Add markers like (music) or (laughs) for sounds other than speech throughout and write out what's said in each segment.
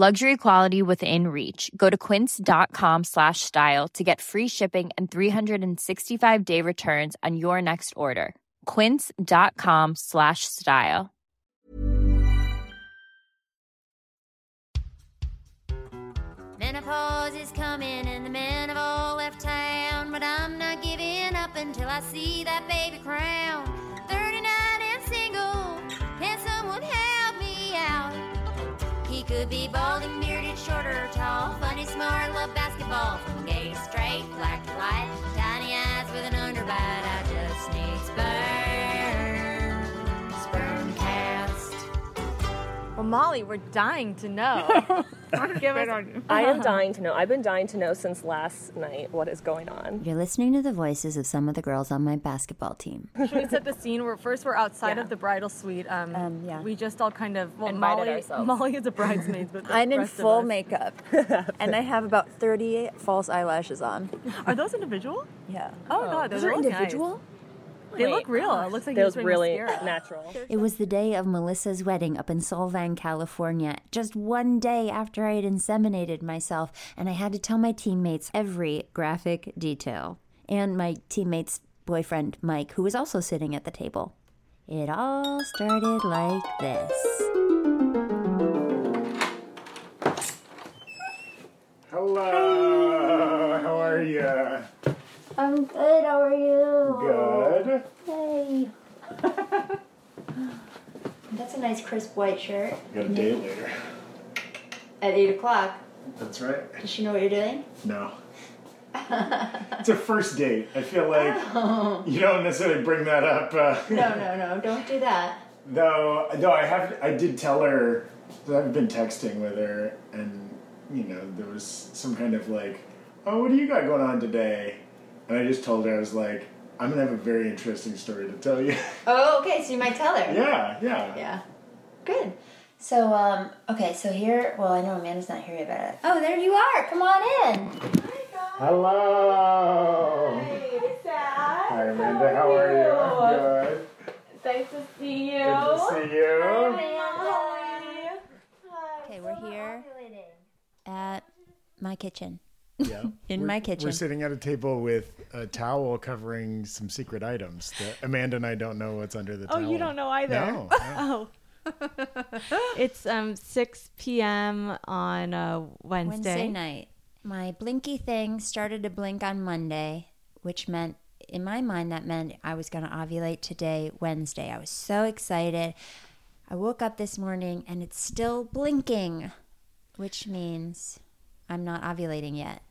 Luxury quality within reach. Go to quince.com slash style to get free shipping and 365 day returns on your next order. Quince.com slash style. Menopause is coming and the men have all left town, but I'm not giving up until I see that baby crown. Could be balding, bearded, short or tall, funny, smart, love basketball, from gay straight, black to white, tiny eyes with an underbite. I just need sperm, Well, Molly, we're dying to know. (laughs) Give us, I am dying to know. I've been dying to know since last night what is going on. You're listening to the voices of some of the girls on my basketball team. (laughs) should we set the scene where first we're outside of the bridal suite? Um, yeah. We just all kind of well, Invited Molly. ourselves. Molly is a bridesmaid, but (laughs) the I'm in rest of full us- makeup, and I have about 30 false eyelashes on. Are those individual? Yeah. Oh, god, those, Those are look nice. individual? They look real. It looks like That you was just really mascara. natural. It was the day of Melissa's wedding up in Solvang, California, just one day after I had inseminated myself, and I had to tell my teammates every graphic detail. And my teammate's boyfriend, Mike, who was also sitting at the table. It all started like this. Hello. How are you? I'm good, how are you? Good. Hey. (laughs) That's a nice crisp white shirt. Got a date later. At 8 o'clock. That's right. Does she know what you're doing? No. (laughs) it's a first date. I feel like you don't necessarily bring that up. Uh, (laughs) No, no, no, don't do that. Though, no, I have. I did tell her. that I've been texting with her, and you know, there was some kind of like, "Oh, what do you got going on today?" And I just told her I was like, "I'm gonna have a very interesting story to tell you." (laughs) Oh, okay, so you might tell her. yeah, yeah. Yeah. Good. So, um, okay, so here, well, I know Amanda's not here yet, but, oh, there you are. Come on in. Hi, guys. Hello. Hey Sad. Hi, Amanda. How are you? Good. Nice to see you. Good to see you. Hi, okay, we're here at my kitchen. Yeah. (laughs) In We're- my kitchen. We're sitting at a table with a towel covering some secret items that Amanda and I don't know what's under the Oh, towel. Oh, you don't know either. No. (laughs) Oh. (laughs) it's um 6 p.m. on uh, Wednesday. Wednesday night. My blinky thing started to blink on Monday, which meant, in my mind, that meant I was going to ovulate today, Wednesday. I was so excited. I woke up this morning and it's still blinking, which means I'm not ovulating yet.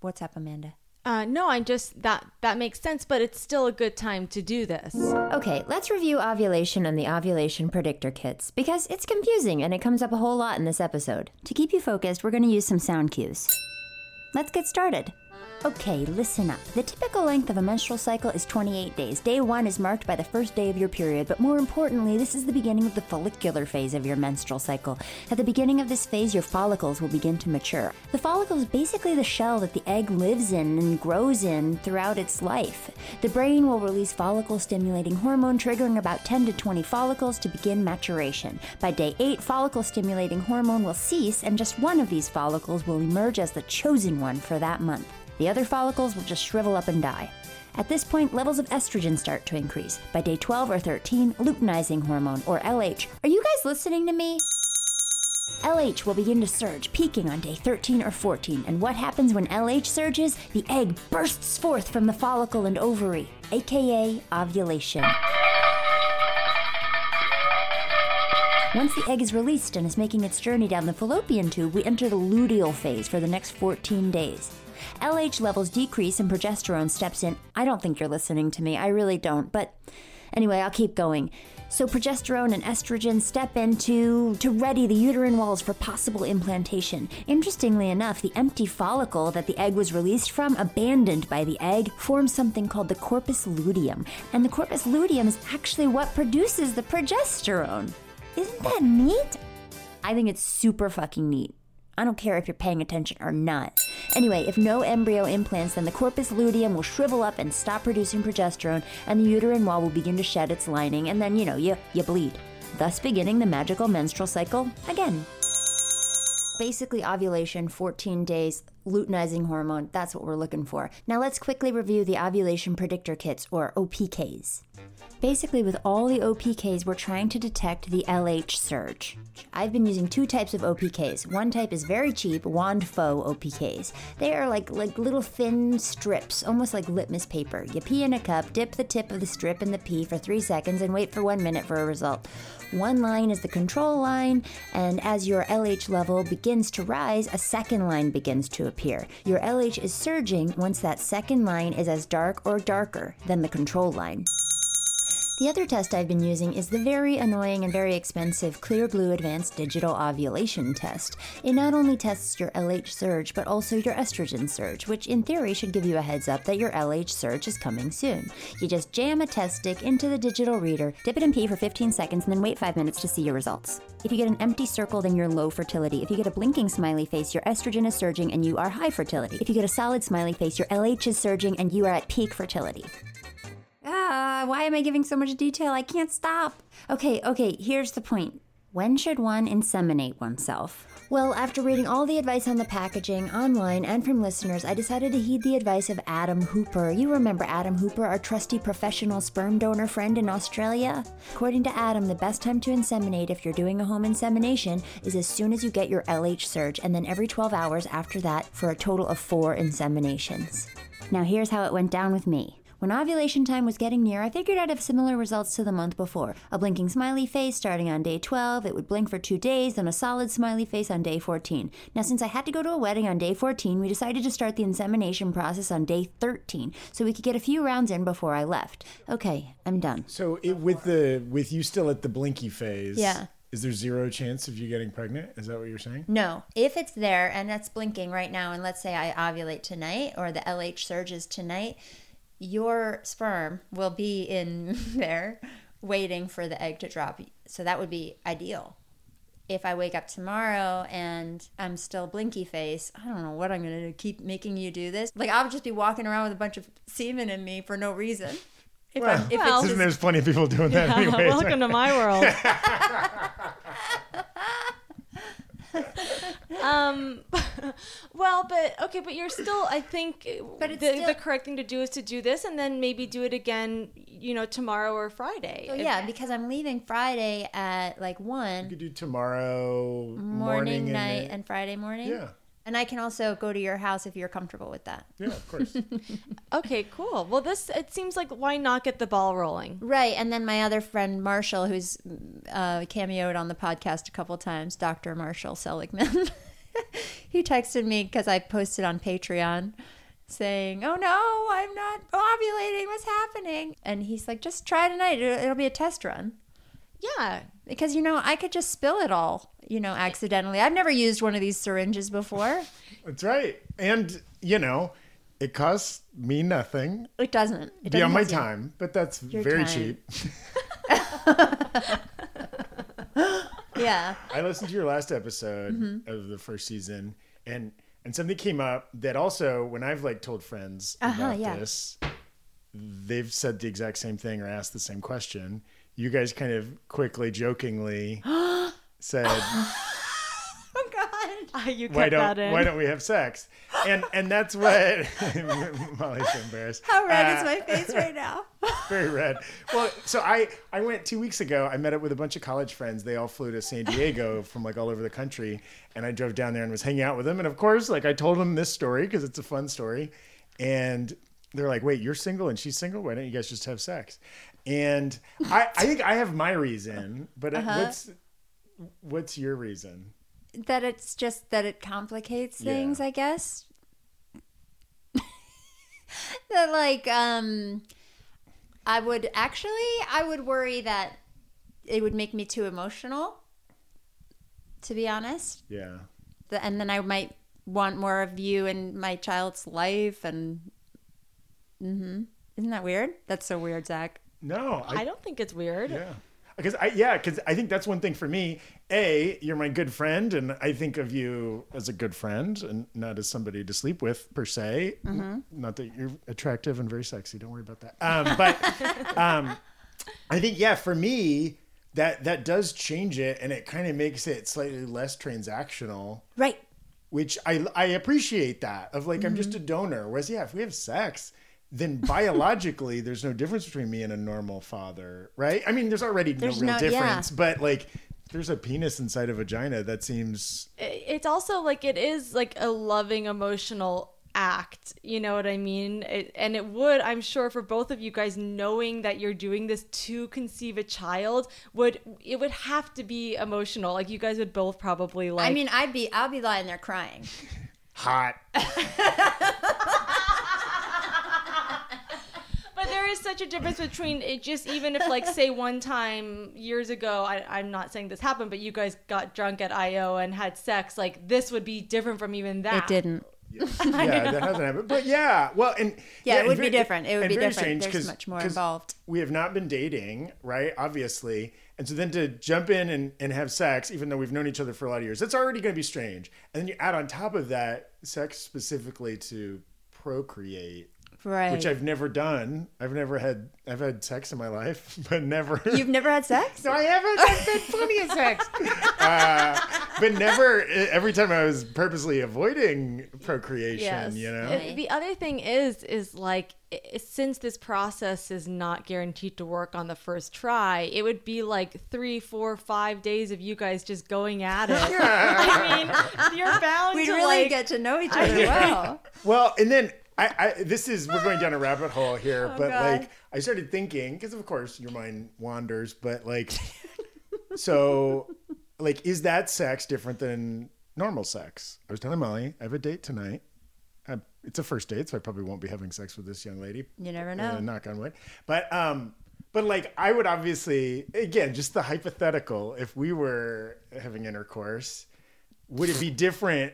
What's up, Amanda? Uh, no, I just that that makes sense, but it's still a good time to do this. Okay, let's review ovulation and the ovulation predictor kits because it's confusing and it comes up a whole lot in this episode. To keep you focused, we're going to use some sound cues. Let's get started. Okay, listen up. The typical length of a menstrual cycle is 28 days. Day one is marked by the first day of your period, but more importantly, this is the beginning of the follicular phase of your menstrual cycle. At the beginning of this phase, your follicles will begin to mature. The follicle is basically the shell that the egg lives in and grows in throughout its life. The brain will release follicle stimulating hormone, triggering about 10 to 20 follicles to begin maturation. By day 8, follicle stimulating hormone will cease, and just one of these follicles will emerge as the chosen one for that month. The other follicles will just shrivel up and die. At this point, levels of estrogen start to increase. By day 12 or 13, luteinizing hormone, or LH. Are you guys listening to me? LH will begin to surge, peaking on day 13 or 14. And what happens when LH surges? The egg bursts forth from the follicle and ovary, aka ovulation. Once the egg is released and is making its journey down the fallopian tube, we enter the luteal phase for the next 14 days. LH levels decrease and progesterone steps in. I don't think you're listening to me, I really don't, but Anyway, I'll keep going. So progesterone and estrogen step in to, to ready the uterine walls for possible implantation. Interestingly enough, the empty follicle that the egg was released from, abandoned by the egg, forms something called the corpus luteum. And the corpus luteum is actually what produces the progesterone. Isn't that neat? I think it's super fucking neat. I don't care if you're paying attention or not. Anyway, if no embryo implants, then the corpus luteum will shrivel up and stop producing progesterone, and the uterine wall will begin to shed its lining, and then, you know, you, you bleed. Thus beginning the magical menstrual cycle again. Basically, ovulation, 14 days, luteinizing hormone, that's what we're looking for. Now, let's quickly review the ovulation predictor kits, or OPKs. Basically, with all the OPKs, we're trying to detect the LH surge. I've been using two types of OPKs. One type is very cheap, Wondfo OPKs. They are like, like little thin strips, almost like litmus paper. You pee in a cup, dip the tip of the strip in the pee for three seconds, and wait for one minute for a result. One line is the control line, and as your LH level begins to rise, a second line begins to appear. Your LH is surging once that second line is as dark or darker than the control line. The other test I've been using is the very annoying and very expensive Clearblue Advanced Digital Ovulation Test. It not only tests your LH surge, but also your estrogen surge, which in theory should give you a heads up that your LH surge is coming soon. You just jam a test stick into the digital reader, dip it in pee for 15 seconds, and then wait 5 minutes to see your results. If you get an empty circle, then you're low fertility. If you get a blinking smiley face, your estrogen is surging and you are high fertility. If you get a solid smiley face, your LH is surging and you are at peak fertility. Ah, why am I giving so much detail? I can't stop. Okay, okay, here's the point. When should one inseminate oneself? Well, after reading all the advice on the packaging, online, and from listeners, I decided to heed the advice of Adam Hooper. You remember Adam Hooper, our trusty professional sperm donor friend in Australia? According to Adam, the best time to inseminate if you're doing a home insemination is as soon as you get your LH surge, and then every 12 hours after that for a total of four inseminations. Now, here's how it went down with me. When ovulation time was getting near, I figured I'd have similar results to the month before. A blinking smiley face starting on day 12, it would blink for two days, then a solid smiley face on day 14. Now, since I had to go to a wedding on day 14, we decided to start the insemination process on day 13 so we could get a few rounds in before I left. Okay, I'm done. So it, with the with you still at the blinky phase, Yeah. Is there zero chance of you getting pregnant? Is that what you're saying? No, if it's there and it's blinking right now, and let's say I ovulate tonight or the LH surges tonight, your sperm will be in (laughs) there waiting for the egg to drop. So that would be ideal. If I wake up tomorrow and I'm still blinky face, I don't know what I'm going to do. Keep making you do this? Like, I'll just be walking around with a bunch of semen in me for no reason. If, Well, I'm, if Well- it's Isn't there's plenty of people doing that anyway? Welcome to my world. (laughs) (laughs) um, well, but okay, but you're still. I think. But it's the, still- the correct thing to do is to do this, and then maybe do it again. You know, tomorrow or Friday. Oh, If- yeah, because I'm leaving Friday at like one. You could do tomorrow morning, morning, night, and, and Friday morning. yeah, And I can also go to your house if you're comfortable with that. yeah, of course. (laughs) Okay, cool. Well, this it seems like why not get the ball rolling? Right. And then my other friend, Marshall, who's uh, cameoed on the podcast a couple times, Dr. Marshall Seligman, (laughs) he texted me because I posted on Patreon saying, Oh no, I'm not ovulating. What's happening? And he's like, Just try tonight. It'll, it'll be a test run. Yeah. Because, you know, I could just spill it all, you know, accidentally. I've never used one of these syringes before. That's right. And you know, it costs me nothing. It doesn't. It Be on doesn't my cost you- time, but that's Your very time. cheap. (laughs) Yeah. I listened to your last episode Mm-hmm. of the first season, and and something came up that also when I've like told friends Uh-huh, about yeah. this, they've said the exact same thing or asked the same question. You guys kind of quickly, jokingly (gasps) said, Oh, God. Ah, you "Why kept that don't in. Why don't we have sex?" And and that's what (laughs) Molly's so embarrassed. How red Uh, is my face right now? (laughs) very red. Well, so I I went two weeks ago. I met up with a bunch of college friends. They all flew to San Diego (laughs) from like all over the country, and I drove down there and was hanging out with them. And of course, like I told them this story because it's a fun story, and they're like, "Wait, you're single and she's single? Why don't you guys just have sex?" And I I think I have my reason, but uh Uh-huh. what's what's your reason? that it's just that it complicates Yeah. things i guess (laughs) that like um I would actually, I would worry that it would make me too emotional. To be honest, Yeah. The- and then I might want more of you in my child's life, and mm-hmm. isn't that weird? That's so weird, Zach. No, I don't think it's weird. Yeah. Because I yeah, because I think that's one thing for me. A, you're my good friend, and I think of you as a good friend, and not as somebody to sleep with per se. Mm-hmm. Not that you're attractive and very sexy. Don't worry about that. Um, but (laughs) um, I think yeah, for me, that that does change it, and it kind of makes it slightly less transactional. Right. Which I I appreciate that of like I'm just Mm-hmm. a donor. Whereas yeah, if we have sex. Then biologically, there's no difference between me and a normal father, right? I mean, there's already There's no real no- yeah. difference, but like, there's a penis inside a vagina. That seems It's also like it is like a loving emotional act. You know what I mean? It, and it would, I'm sure, for both of you guys, knowing that you're doing this to conceive a child, would it would have to be emotional. Like you guys would both probably like. I mean, I'd be, I'll be lying there crying. hot. (laughs) But there is such a difference between it just even if like say one time years ago, I, I'm not saying this happened, but you guys got drunk at IO and had sex, like this would be different from even that. It didn't. yeah, (laughs) that hasn't happened. But yeah, well, and Yeah, it and would be different. It would be very different. strange There's 'cause- much more involved. We have not been dating, right? Obviously, and so then to jump in and, and have sex, even though we've known each other for a lot of years, that's already going to be strange. And then you add on top of that sex specifically to procreate. Right. Which I've never done. I've never had. I've had sex in my life, (laughs) but never. You've never had sex? (laughs) No, I haven't. I've had plenty of sex, (laughs) uh, but never. Every time I was purposely avoiding procreation, Yes. you know. And the other thing is, is like, i- since this process is not guaranteed to work on the first try, it would be like three, four, five days of you guys just going at it. I mean, you're bound We'd to really like, get to know each other well. Well, and then I, I this is we're going down a rabbit hole here, (laughs) but God. like I started thinking because of course your mind wanders, but like (laughs) so like is that sex different than normal sex? I was telling Molly I have a date tonight. Uh, it's a first date, so I probably won't be having sex with this young lady. You never Uh, know. knock on wood. But um, but like I would obviously again just the hypothetical. If we were having intercourse, would it be different?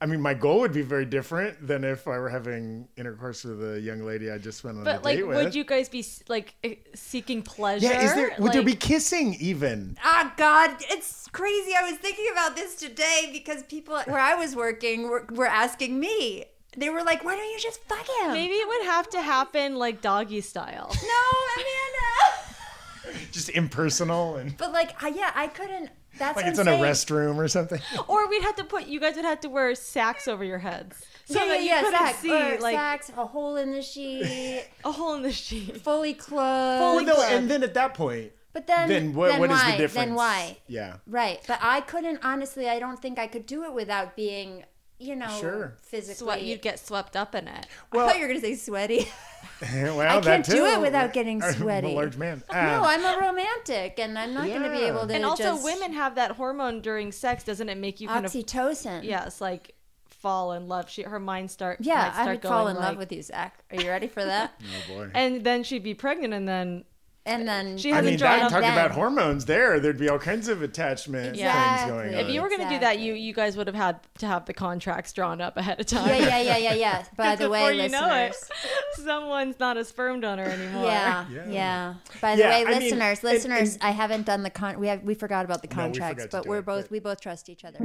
I mean, my goal would be very different than if I were having intercourse with a young lady I just went on a But like, date with. would you guys be like eh, seeking pleasure? yeah, is there would there be kissing even? Ah, God, it's crazy. I was thinking about this today because people where I was working were, were asking me. They were like, "Why don't you just fuck him?" Maybe it would have to happen like doggy style. No, Amanda. (laughs) Just impersonal and but like, I, yeah, I couldn't. That's like what it's I'm in a restroom or something. (laughs) Or we'd have to put you guys would have to wear sacks over your heads so yeah, yeah, that you yeah, couldn't sack, see or like sacks, a hole in the sheet, (laughs) a hole in the sheet. fully clothed. Well, no, and then at that point, but then, then what, then what is why? the difference? Then why? Yeah. Right, but I couldn't honestly. I don't think I could do it without being, you know, Sure. physically. Sweat, you'd get swept up in it. I thought you were gonna say sweaty. (laughs) well, I can't do too. it without getting (laughs) I'm sweaty. a large man. (laughs) no, Um, I'm a romantic, and I'm not gonna be able to. And also, just- women have that hormone during sex, doesn't it? Make you kind of oxytocin. yes, like fall in love. She her mind start yeah. might I start would going fall in like, love with you, Zach. Are you ready for that? oh boy. and then she'd be pregnant, and then and then She I hasn't mean, drawn that, up- talk then- about hormones. There, there'd be all kinds of attachment Exactly. things going on. if you were going to do that, you you guys would have had to have the contracts drawn up ahead of time. Yeah, yeah, yeah, yeah, yeah. (laughs) By the Before way, you listeners. know it, (laughs) someone's not a sperm donor anymore. Yeah, Yeah. yeah, By the Yeah, way, I mean, listeners, and- listeners, and- I haven't done the con. We have we forgot about the contracts, forgot to but we're it, both but- we both trust each other.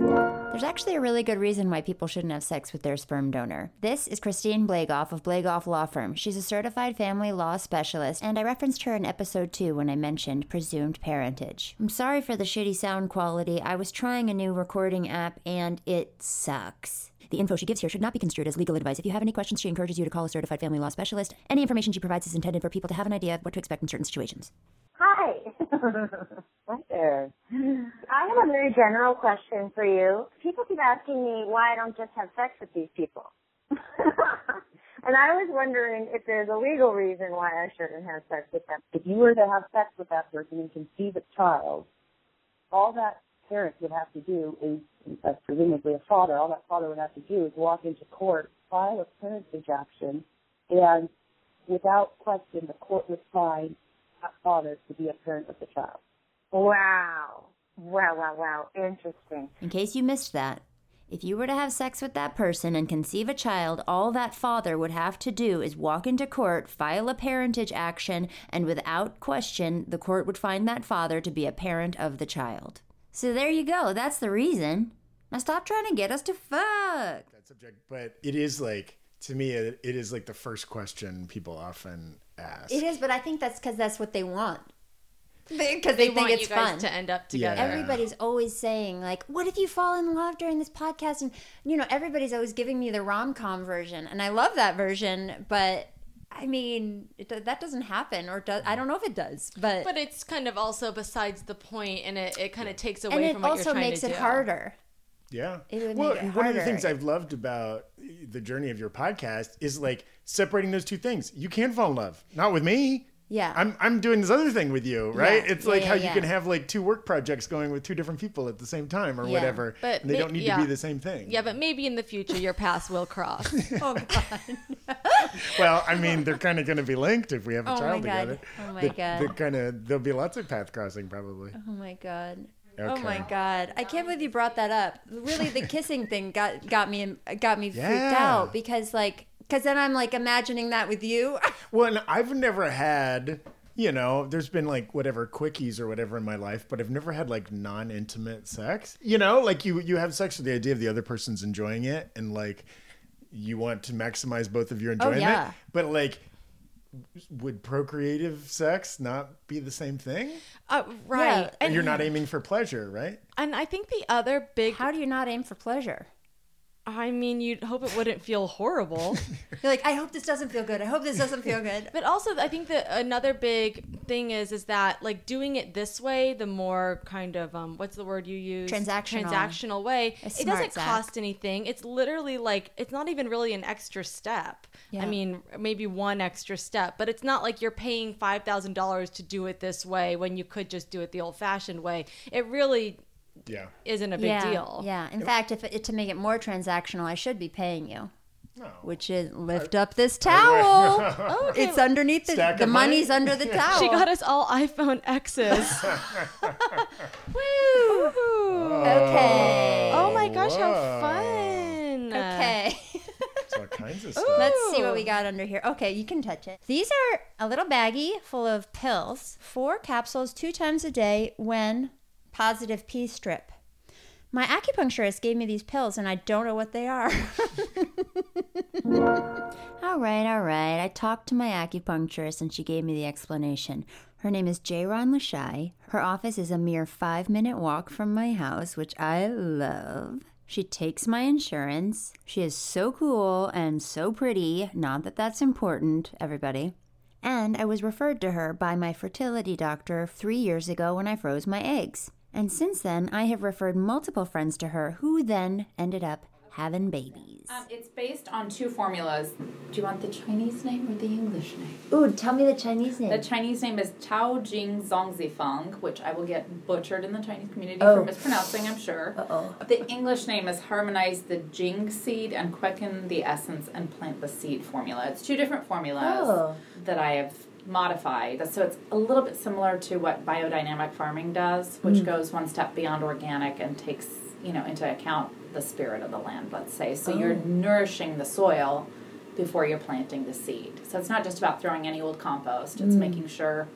There's actually a really good reason why people shouldn't have sex with their sperm donor. This is Christine Blagoff of Blagoff Law Firm. She's a certified family law specialist, and I referenced her in episode two when I mentioned presumed parentage. I'm sorry for the shitty sound quality. I was trying a new recording app, and it sucks. The info she gives here should not be construed as legal advice. If you have any questions, she encourages you to call a certified family law specialist. Any information she provides is intended for people to have an idea of what to expect in certain situations. Hi. (laughs) Hi there. I have a very general question for you. People keep asking me why I don't just have sex with these people. (laughs) and I was wondering if there's a legal reason why I shouldn't have sex with them. If you were to have sex with that person and conceive a child, all that parent would have to do is, uh, presumably a father, all that father would have to do is walk into court, file a parentage action, and without question, the court would find that father to be a parent of the child. Wow. Wow, wow, wow. Interesting. In case you missed that, if you were to have sex with that person and conceive a child, all that father would have to do is walk into court, file a parentage action, and without question, the court would find that father to be a parent of the child. So there you go. That's the reason. Now stop trying to get us to fuck. that subject, but it is like to me, it, it is like the first question people often ask. It is, but I think that's because that's what they want. Because They they, think want it's you guys fun. to end up together. Yeah. Everybody's always saying like, "What if you fall in love during this podcast?" And you know, everybody's always giving me the rom com version, and I love that version. But I mean, it, that doesn't happen, or does I don't know if it does, but, But it's kind of also besides the point, and it, it kind of takes away and it from what also you're trying makes to it do. harder. Yeah. It would well, make it one of the things I've loved about eh, the journey of your podcast is like separating those two things. You can fall in love, not with me. Yeah. I'm I'm doing this other thing with you, right? Yeah. It's like yeah, how you can have like two work projects going with two different people at the same time or whatever. But they ma- don't need to be the same thing. Yeah, but maybe in the future your paths will cross. (laughs) oh God! (laughs) Well, I mean, they're kind of going to be linked if we have a Oh child together. Oh my They- God. They're kind of there'll be lots of path crossing probably. Oh my God! Oh my God! I can't believe you brought that up. Really, the kissing thing got got me got me freaked Yeah. out because like because then I'm like imagining that with you. (laughs) Well, and I've never had, you know, there's been like whatever quickies or whatever in my life, but I've never had like non-intimate sex. You know, like you you have sex with the idea of the other person's enjoying it and like you want to maximize both of your enjoyment. Oh, yeah. But like would procreative sex not be the same thing? Uh, right. Yeah. And, You're not aiming for pleasure, right? and I think the other big, How do you not aim for pleasure? I mean, you'd hope it wouldn't feel horrible. (laughs) You're like, I hope this doesn't feel good. I hope this doesn't feel good. But also, I think that another big thing is is that like doing it this way, the more kind of um, what's the word you use? Transactional. Transactional way. It doesn't Zach. cost anything. It's literally like it's not even really an extra step. Yeah. I mean, maybe one extra step, but it's not like you're paying five thousand dollars to do it this way when you could just do it the old-fashioned way. It really Yeah. isn't a big yeah, deal. Yeah. In fact, if it, to make it more transactional, I should be paying you. No. Which is lift up this towel. (laughs) Oh, okay. (laughs) It's underneath the, Stack the of money? money's under the (laughs) towel. She got us all iPhone X's. Woo! Okay. Oh my gosh, how fun! Okay. All kinds of stuff. Let's see what we got under here. Okay, you can touch it. These are a little baggie full of pills, four capsules two times a day when positive P strip. My acupuncturist gave me these pills and I don't know what they are. (laughs) all right, all right. I talked to my acupuncturist and she gave me the explanation. Her name is Jayron Lashai. Her office is a mere five minute walk from my house, which I love. She takes my insurance. She is so cool and so pretty. Not that that's important, everybody. And I was referred to her by my fertility doctor three years ago when I froze my eggs. And since then, I have referred multiple friends to her who then ended up having babies. Um, it's based on two formulas. Do you want the Chinese name or the English name? Ooh, tell me the Chinese name. The Chinese name is Tao Jing Zongzifeng, which I will get butchered in the Chinese community Oh. for mispronouncing, I'm sure. Uh-oh. The English name is Harmonize the Jing seed and Quicken the essence and plant the seed formula. It's two different formulas Oh. that I have modified. So it's a little bit similar to what biodynamic farming does, which Mm. goes one step beyond organic and takes, you know, into account the spirit of the land, let's say. So you're Oh. nourishing the soil before you're planting the seed. So it's not just about throwing any old compost. It's Mm. making sure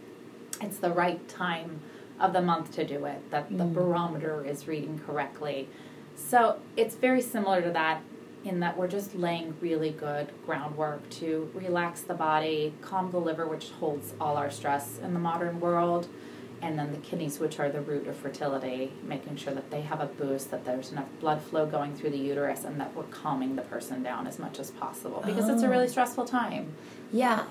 it's the right time of the month to do it, that the Mm. barometer is reading correctly. So it's very similar to that in that we're just laying really good groundwork to relax the body, calm the liver, which holds all our stress in the modern world, and then the kidneys, which are the root of fertility, making sure that they have a boost, that there's enough blood flow going through the uterus, and that we're calming the person down as much as possible because it's a oh. really stressful time. Yeah.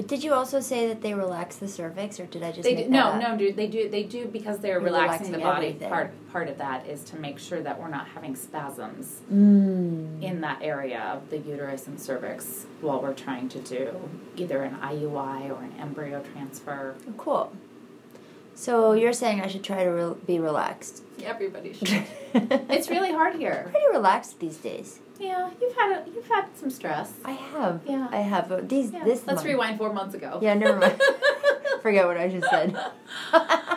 But did you also say that they relax the cervix, or did I just They make do, that no, up? no, dude. They do. They do because they're You're relaxing, relaxing the body. everything. Part part of that is to make sure that we're not having spasms Mm. in that area of the uterus and cervix while we're trying to do either an IUI or an embryo transfer. Cool. So you're saying I should try to re- be relaxed? Everybody (laughs) should. it's really hard here. Pretty relaxed these days. Yeah, you've had a, you've had some stress. I have. Yeah. I have. Oh, but these Yeah. this Let's month- rewind four months ago. Yeah, never mind. (laughs) Forget what I just said. (laughs)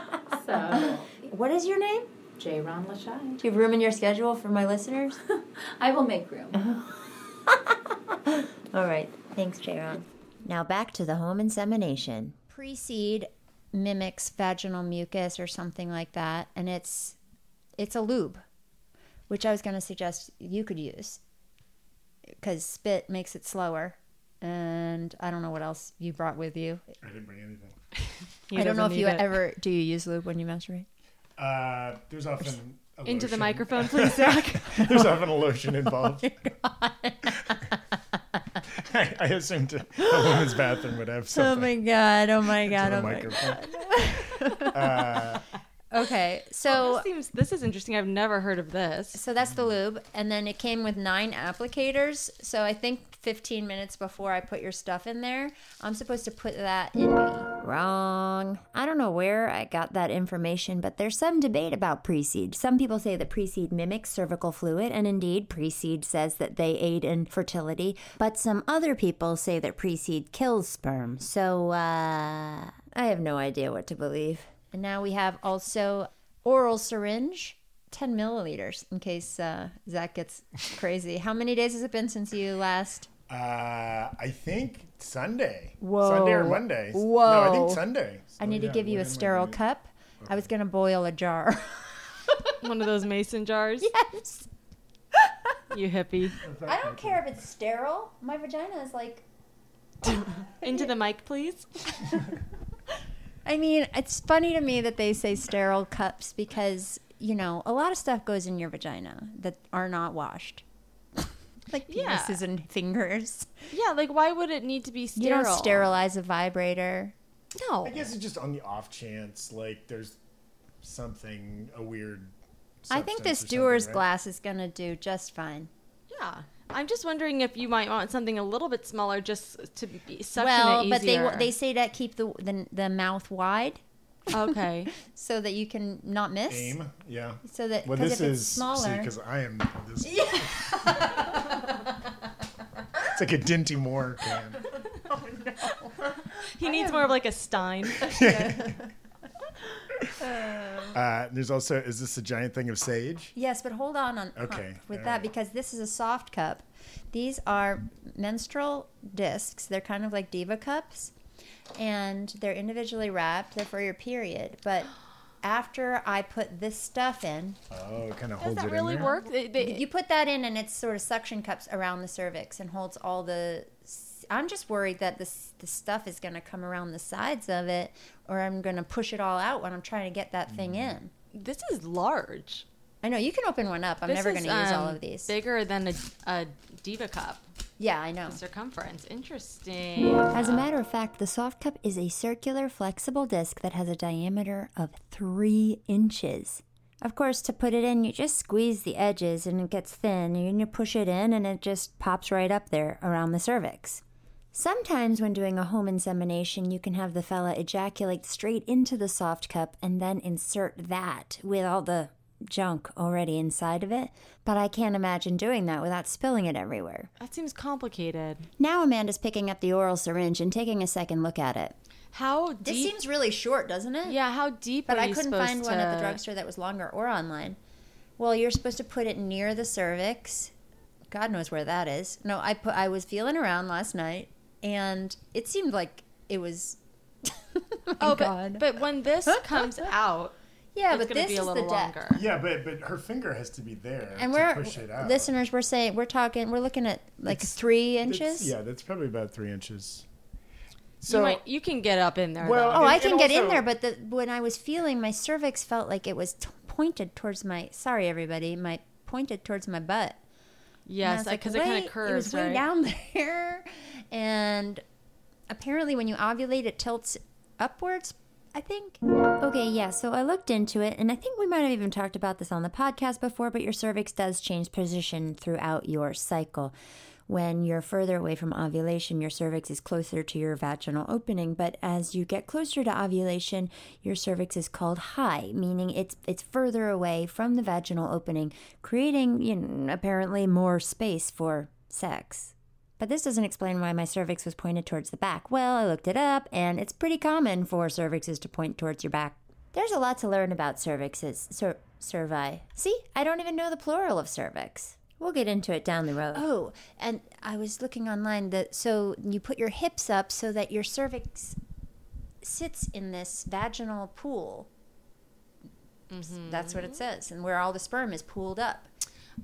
So, What is your name? J. Ron Lashai. Do you have room in your schedule for my listeners? (laughs) I will make room. All right. Thanks, Jaron. Now back to the home insemination. Pre-seed mimics vaginal mucus or something like that, and it's it's a lube, which I was going to suggest you could use because spit makes it slower. And I don't know what else you brought with you. I didn't bring anything. He (laughs) I don't know if you it. ever do you use lube when you masturbate. Uh, there's often a into the microphone, (laughs) please, Zach. (laughs) There's often a lotion Oh involved. I, I assumed a woman's bathroom would have Oh my god! Oh my god! the Oh my microphone. Uh, Okay, so this seems this is interesting. I've never heard of this. So that's the lube, and then it came with nine applicators. So I think 15 minutes before I put your stuff in there, I'm supposed to put that in me. Wrong. I don't know where I got that information, but there's some debate about pre-seed. Some people say that pre-seed mimics cervical fluid, and indeed, pre-seed says that they aid in fertility. But some other people say that pre-seed kills sperm. So uh, I have no idea what to believe. And now we have also oral syringe 10 milliliters in case uh, Zach gets (laughs) crazy. How many days has it been since you last? uh, I think Sunday. Whoa. Sunday or Monday. Whoa. No, I think Sunday. I So, need to give you a sterile doing? cup. I was going to boil a jar. (laughs) One of those mason jars. yes. You hippie. (laughs) I don't care if it's sterile. My vagina is like. Into the mic, please. I mean, it's funny to me that they say sterile cups because, you know, a lot of stuff goes in your vagina that are not washed. (laughs) like Yeah. penises and fingers. Yeah, like why would it need to be sterile? You don't sterilize a vibrator. No. I guess it's just on the off chance, like there's something a weird. I think substance this or Dewar's right? glass is going to do just fine. Yeah. I'm just wondering if you might want something a little bit smaller just to be suction well, it but they they say that keep the, the the mouth wide okay. (laughs) so that you can not miss. Aim, yeah. So that Well, because this if it's is smaller, because I am this. (laughs) it's like a Dinty Moore can. (laughs) Oh, he needs more of like a Stein. Uh, there's also is this a giant thing of sage? Yes, but hold on on Okay, with all that right. because this is a soft cup. These are menstrual discs. They're kind of like diva cups, and they're individually wrapped. They're for your period. But after I put this stuff in, Oh, it kind of Does holds that it really in there. work? They- they- you put that in, and it's sort of suction cups around the cervix and holds all the. I'm just worried that this the stuff is going to come around the sides of it, or I'm going to push it all out when I'm trying to get that Mm. thing in. this is large. I know you can open one up. I'm This never going to use all um, of these. Bigger than a, a diva cup Yeah, I know. circumference. Interesting. As a matter of fact, the soft cup is a circular, flexible disc that has a diameter of three inches. Of course, to put it in, you just squeeze the edges and it gets thin, and you push it in, and it just pops right up there around the cervix. Sometimes, when doing a home insemination, you can have the fella ejaculate straight into the soft cup and then insert that with all the junk already inside of it. But I can't imagine doing that without spilling it everywhere. That seems complicated. Now Amanda's picking up the oral syringe and taking a second look at it. How deep? This seems really short, doesn't it? yeah, how deep But are I couldn't find to... one at the drugstore that was longer or online. Well, you're supposed to put it near the cervix. God knows where that is. No, I put I was feeling around last night and it seemed like it was (laughs) Oh, God. but, but when this (laughs) comes out, Yeah, it's but gonna this be a is little the depth. longer. Yeah, but but her finger has to be there And to we're push it out. listeners, we're saying we're talking we're looking at like It's- three inches. yeah, that's probably about three inches. you, So might, you can get up in there. Well, though. Oh, And- I and can get in there, but the, when I was feeling, my cervix felt like it was t- pointed towards my. Sorry, everybody, my pointed towards my butt. Yes, was like, because it kind of curves, It was way right? down (laughs) there, and apparently, when you ovulate, it tilts upwards. I think. Okay, yeah. So I looked into it, and I think we might have even talked about this on the podcast before. But your cervix does change position throughout your cycle. When you're further away from ovulation, your cervix is closer to your vaginal opening, but as you get closer to ovulation, your cervix is called high, meaning it's it's further away from the vaginal opening, creating, you know, apparently more space for sex. But this doesn't explain why my cervix was pointed towards the back. Well, I looked it up, and it's pretty common for cervixes to point towards your back. There's a lot to learn about cervixes. Cer- cervi. See, I don't even know the plural of cervix. We'll get into it down the road. Oh, and I was looking online that so you put your hips up so that your cervix sits in this vaginal pool. That's what it mm-hmm. says, and where all the sperm is pooled up.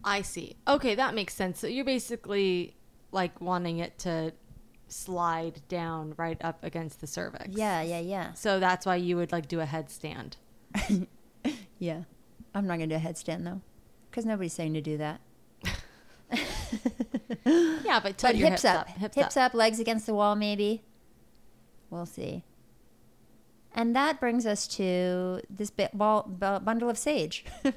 I see. Okay, that makes sense. So you're basically like wanting it to slide down right up against the cervix. Yeah, yeah, yeah. So that's why you would like do a headstand. (laughs) Yeah. I'm not going to do a headstand though, because nobody's saying to do that. (laughs) Yeah, but But your hips, up. Hips, up. legs against the wall, maybe. We'll see. And that brings us to this bit, ball, bu- bundle of sage. (laughs)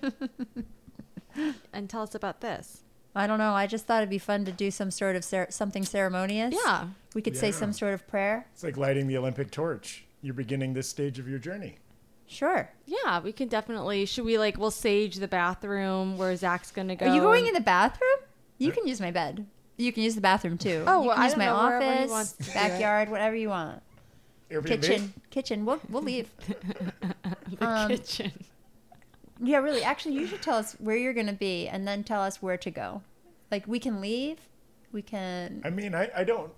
And tell us about this. I don't know. I just thought it'd be fun to do some sort of cer- something ceremonious. Yeah. We could say some sort of prayer. It's like lighting the Olympic torch. You're beginning this stage of your journey. Sure. Yeah, we can definitely. Should we like? We'll sage the bathroom where Zach's gonna go. Are you going in the bathroom? You can use my bed. You can use the bathroom too. Oh, you well, can I use don't my know, office, wants to do it. backyard, whatever you want. Airbnb? Kitchen, kitchen. We'll we'll leave. (laughs) the um, kitchen? Yeah, really. Actually, you should tell us where you're going to be, and then tell us where to go. Like we can leave. We can. I mean, I, I don't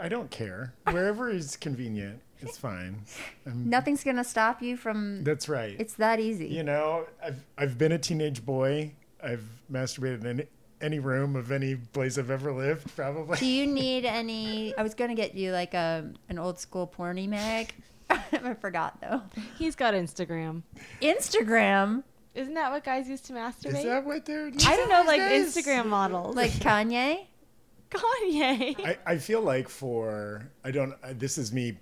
I don't care. Wherever (laughs) is convenient, it's fine. I'm- Nothing's going to stop you from. that's right. It's that easy. you know, I've I've been a teenage boy. I've masturbated in any room of any place I've ever lived, probably. Do you (laughs) need any? I was going to get you like a an old school porny mag. (laughs) I forgot though. He's got Instagram. Instagram, Isn't that what guys used to masturbate? Is that what they're I don't know, like Guys? Instagram models, like (laughs) Kanye. Kanye. I, I feel like for I don't uh, this is me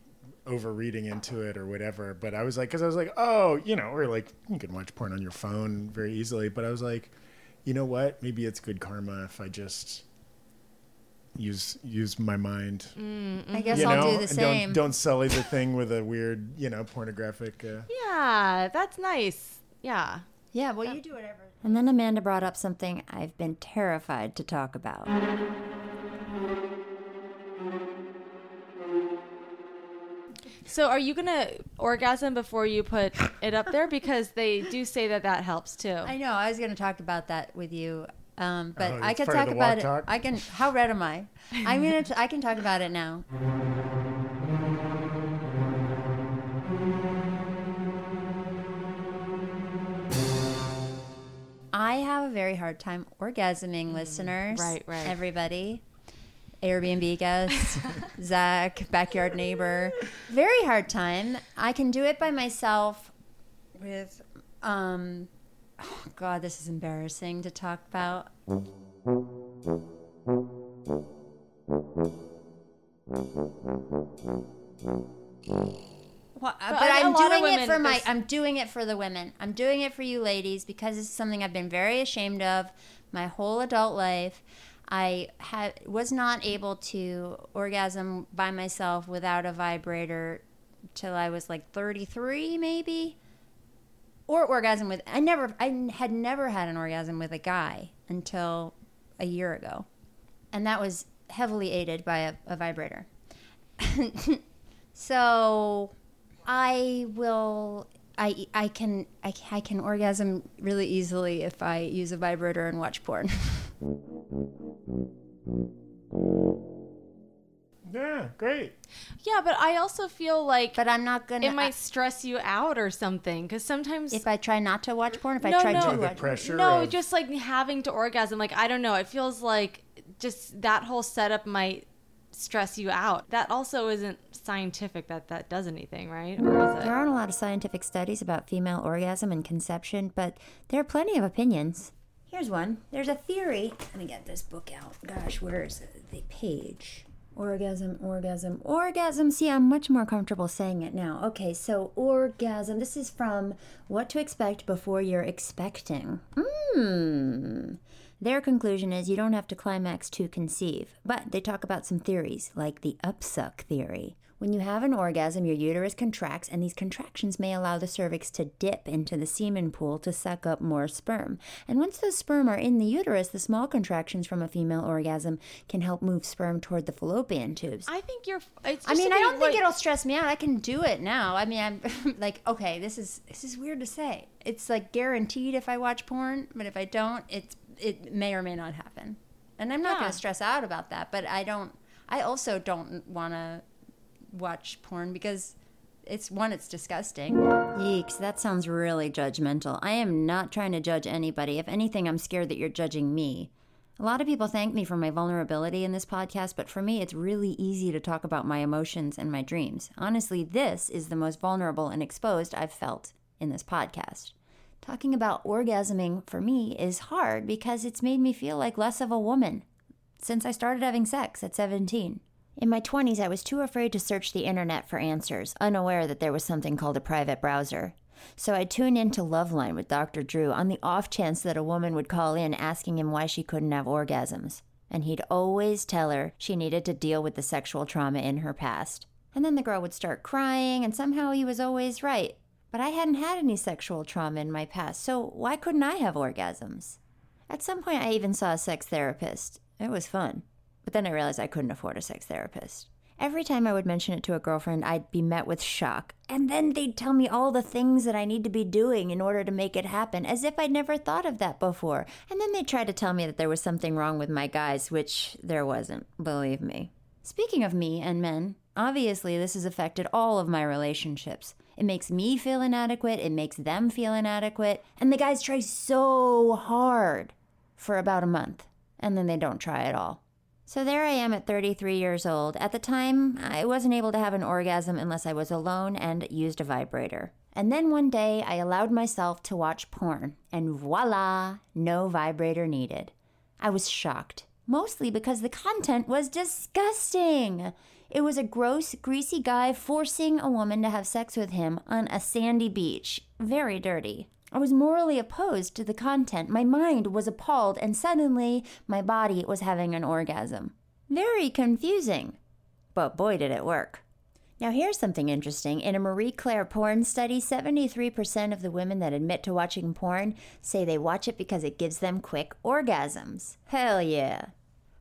over reading into it or whatever but I was like because I was like oh you know or like you can watch porn on your phone very easily but I was like you know what maybe it's good karma if I just use use my mind I guess you I'll know do the and same. don't don't sully the thing with a weird you know pornographic uh, yeah, that's nice. Yeah. Yeah, well, you do whatever. And then Amanda brought up something I've been terrified to talk about. So are you gonna orgasm before you put it up there because they do say that that helps too. I know. I was going to talk about that with you, um, but Oh, I can could part talk about it. talk? I can. How red am I? I'm gonna. T- I can talk about it now. I have a very hard time orgasming, listeners. right, right. Everybody. Airbnb guest, (laughs) Zach, backyard neighbor. Very hard time. I can do it by myself with, um, oh God, this is embarrassing to talk about. Well, uh, but, I- a I'm doing it for my. there's- I'm doing it for the women. I'm doing it for you ladies because it's something I've been very ashamed of my whole adult life. I had was not able to orgasm by myself without a vibrator till I was like 33, maybe. Or orgasm with I never I had never had an orgasm with a guy until a year ago, and that was heavily aided by a, a vibrator. (laughs) so I will. I, I can I, I can orgasm really easily if I use a vibrator and watch porn. (laughs) yeah great Yeah, but I also feel like but I'm not gonna. it might stress you out or something because sometimes if I try not to watch porn, if I try no. to The watch pressure no, of- just like having to orgasm. Like I don't know. It feels like just that whole setup might stress you out. That also isn't scientific. That that does anything, right? Or is There it? aren't a lot of scientific studies about female orgasm and conception, but there are plenty of opinions. Here's one. There's a theory. Let me get this book out. Gosh, where is the page? Orgasm, orgasm, orgasm. See, I'm much more comfortable saying it now. Okay, so orgasm. This is from What to Expect Before You're Expecting. Mmm. Their conclusion is you don't have to climax to conceive, but they talk about some theories, like the upsuck theory. When you have an orgasm, your uterus contracts, and these contractions may allow the cervix to dip into the semen pool to suck up more sperm. And once those sperm are in the uterus, the small contractions from a female orgasm can help move sperm toward the fallopian tubes. I think you're. It's I mean, I don't think it'll stress me out. I can do it now. I mean, I'm (laughs) like, okay, this is this is weird to say. It's like guaranteed if I watch porn, but if I don't, it's it may or may not happen. And I'm not Yeah. going to stress out about that. But I don't. I also don't want to watch porn because it's one, it's disgusting. Yeeks, that sounds really judgmental. I am not trying to judge anybody. If anything, I'm scared that you're judging me. A lot of people thank me for my vulnerability in this podcast, but for me, it's really easy to talk about my emotions and my dreams. Honestly, this is the most vulnerable and exposed I've felt in this podcast. Talking about orgasming for me is hard because it's made me feel like less of a woman since I started having sex at 17. In my 20s, I was too afraid to search the internet for answers, unaware that there was something called a private browser. So I tuned into Loveline with Dr. Drew on the off chance that a woman would call in asking him why she couldn't have orgasms. And he'd always tell her she needed to deal with the sexual trauma in her past. And then the girl would start crying, and somehow he was always right. But I hadn't had any sexual trauma in my past, so why couldn't I have orgasms? At some point, I even saw a sex therapist. It was fun. But then I realized I couldn't afford a sex therapist. Every time I would mention it to a girlfriend, I'd be met with shock. And then they'd tell me all the things that I need to be doing in order to make it happen, as if I'd never thought of that before. And then they'd try to tell me that there was something wrong with my guys, which there wasn't, believe me. Speaking of me and men, obviously this has affected all of my relationships. It makes me feel inadequate, it makes them feel inadequate, and the guys try so hard for about a month, and then they don't try at all. So there I am at 33 years old. At the time, I wasn't able to have an orgasm unless I was alone and used a vibrator. And then one day, I allowed myself to watch porn, and voila, no vibrator needed. I was shocked, mostly because the content was disgusting. It was a gross, greasy guy forcing a woman to have sex with him on a sandy beach. Very dirty. I was morally opposed to the content. My mind was appalled, and suddenly my body was having an orgasm. Very confusing. But boy, did it work. Now, here's something interesting. In a Marie Claire porn study, 73% of the women that admit to watching porn say they watch it because it gives them quick orgasms. Hell yeah.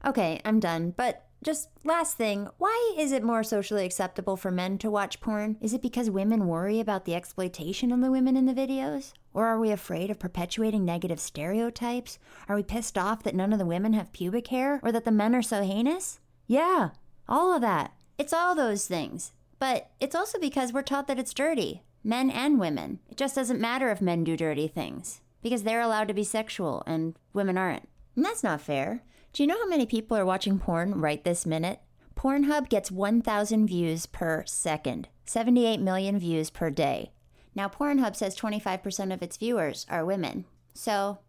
Okay, I'm done. But just last thing, why is it more socially acceptable for men to watch porn? Is it because women worry about the exploitation of the women in the videos? Or are we afraid of perpetuating negative stereotypes? Are we pissed off that none of the women have pubic hair? Or that the men are so heinous? Yeah, all of that. It's all those things. But it's also because we're taught that it's dirty, men and women. It just doesn't matter if men do dirty things, because they're allowed to be sexual and women aren't. And that's not fair. Do you know how many people are watching porn right this minute? Pornhub gets 1,000 views per second, 78 million views per day. Now, Pornhub says 25% of its viewers are women. So,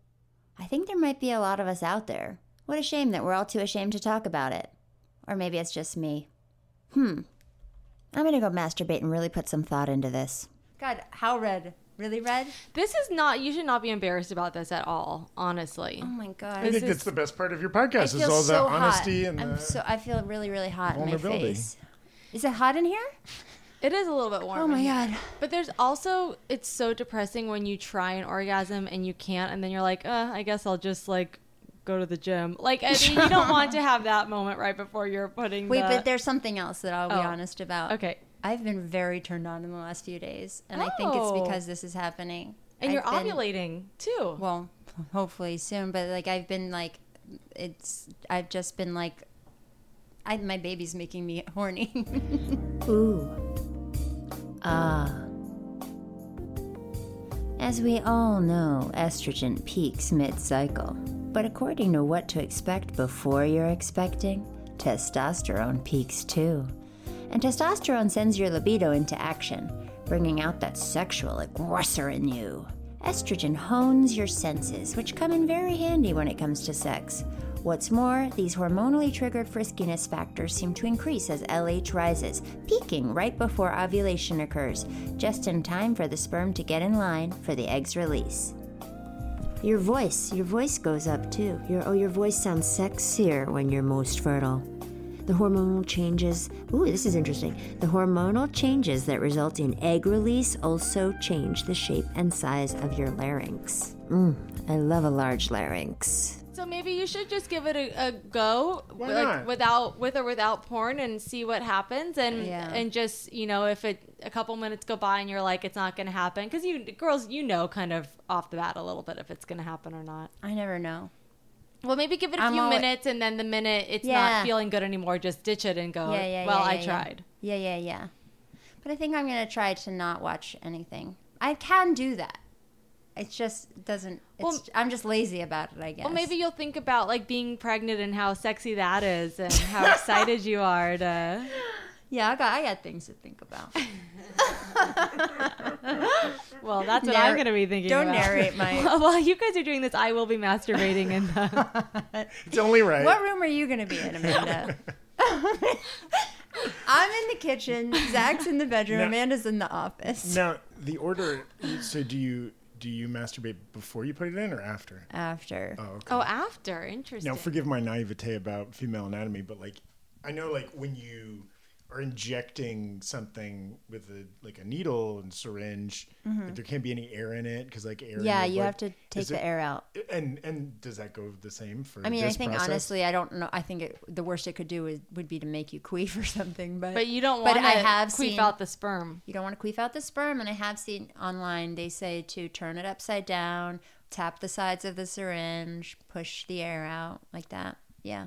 I think there might be a lot of us out there. What a shame that we're all too ashamed to talk about it. Or maybe it's just me. Hmm. I'm gonna go masturbate and really put some thought into this. God, how red? Really red? This is not. You should not be embarrassed about this at all. Honestly. Oh my god. I think that's the best part of your podcast I is all the so honesty hot. and I'm the so I feel really really hot in my vulnerability. face. Is it hot in here? It is a little bit warm. Oh my. God. But there's also it's so depressing when you try an orgasm and you can't, and then you're like, uh, I guess I'll just like go to the gym. Like, I mean, you don't want to have that moment right before you're putting. Wait, the- but there's something else that I'll be Oh. honest about. Okay. I've been very turned on in the last few days, and I think it's Oh. because this is happening. and you're been- ovulating too. Well, hopefully soon, but like I've been like, it's I've just been like, I my baby's making me horny. (laughs) Ooh. Ah. As we all know, estrogen peaks mid cycle. But according to what to expect before you're expecting, testosterone peaks too. And testosterone sends your libido into action, bringing out that sexual aggressor in you. Estrogen hones your senses, which come in very handy when it comes to sex. What's more, these hormonally triggered friskiness factors seem to increase as LH rises, peaking right before ovulation occurs, just in time for the sperm to get in line for the egg's release. Your voice, your voice goes up too. Your oh, your voice sounds sexier when you're most fertile. The hormonal changes. Ooh, this is interesting. The hormonal changes that result in egg release also change the shape and size of your larynx. Mm, I love a large larynx. So maybe you should just give it a, a go, Why like not? without with or without porn, and see what happens, and Yeah. and just you know if it a couple minutes go by and you're like it's not going to happen because you girls you know kind of off the bat a little bit if it's going to happen or not. I never know. Well, maybe give it a I'm few alwa- minutes, and then the minute it's Yeah. not feeling good anymore, just ditch it and go. yeah, yeah, well, yeah, I yeah, yeah. tried. Yeah, yeah, yeah. But I think I'm gonna try to not watch anything. I can do that. It just doesn't. It's, Well- I'm just lazy about it. I guess. Well, maybe you'll think about like being pregnant and how sexy that is, and how (laughs) excited you are to. Yeah, I got. I got things to think about. (laughs) Well, that's what Narr- I'm going to be thinking. About. Don't about. narrate my- (laughs) While you guys are doing this, I will be masturbating in the. It's only right. What room are you gonna be in, Amanda? I'm in the kitchen. Zach's in the bedroom. No. Amanda's in the office. Now the order. So do you do you masturbate before you put it in or after? After. Oh, okay. Oh, after interesting. Now, forgive my naivete about female anatomy, but like, I know like when you are injecting something with a like a needle and syringe, like, mm-hmm. there can't be any air in it because like air. Yeah, you blood- have to take is the it- air out. And and does that go the same for? I mean, I think process? honestly, I don't know. I think it, the worst it could do is, would be to make you queef or something. But but you don't but want to I have queef seen- out the sperm. you don't want to queef out the sperm. And I have seen online they say to turn it upside down, tap the sides of the syringe, push the air out like that. Yeah.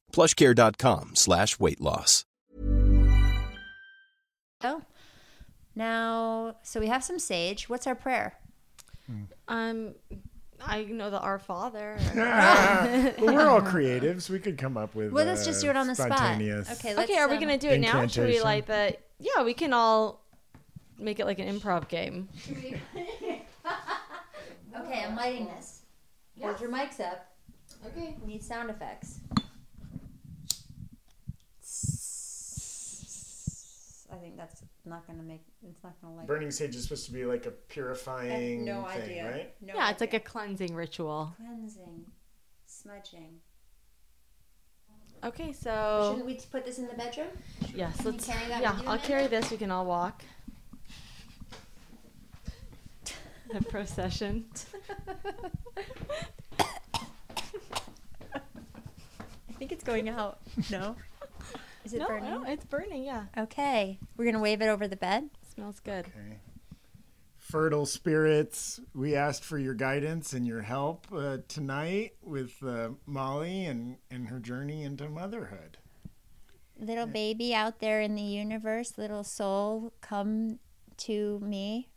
plushcare.com slash weight loss. Oh. Now, so we have some sage. What's our prayer? Um, I know the Our Father. (laughs) well, we're all creatives. We could come up with. Well, let's just do it on the spot. Okay, let's. okay, are we um, gonna do it now? Should we Incantation. like the? Yeah, we can all make it like an improv game. (laughs) Okay, I'm lighting this. Hold your mics up. Okay. We need sound effects. Think that's not gonna make. It's not gonna like. Burning sage is supposed to be like a purifying no thing, idea. right? No yeah, it's like a cleansing ritual. cleansing, smudging. Okay, so Shouldn't we put this in the bedroom? yes, Can let's. carry that Yeah, with you, I'll carry this. We can all walk. (laughs) The procession. (laughs) I think it's going out. No. (laughs) Is it No, burning? no, it's burning. Yeah, Okay, we're gonna wave it over the bed. smells good. Okay. Fertile spirits, we asked for your guidance and your help uh, tonight with uh, Molly and, and her journey into motherhood. Little baby out there in the universe, little soul, come to me.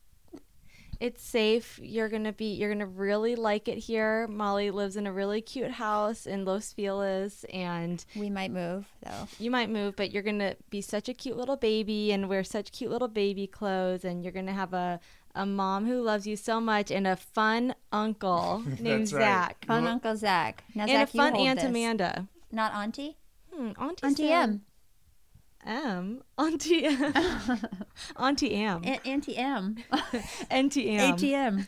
It's safe. You're gonna be. You're gonna really like it here. Molly lives in a really cute house in Los Feliz, and We might move though. you might move, but you're gonna be such a cute little baby and wear such cute little baby clothes, and you're gonna have a a mom who loves you so much and a fun uncle (laughs) named That's right. Zach Fun Uncle Zach. Now, and Zach, a fun you hold Aunt this. Amanda. Not Auntie. Hmm, Auntie, Auntie said M. M. Auntie M. (laughs) Auntie M. A- Auntie M. (laughs) Auntie M. ATM.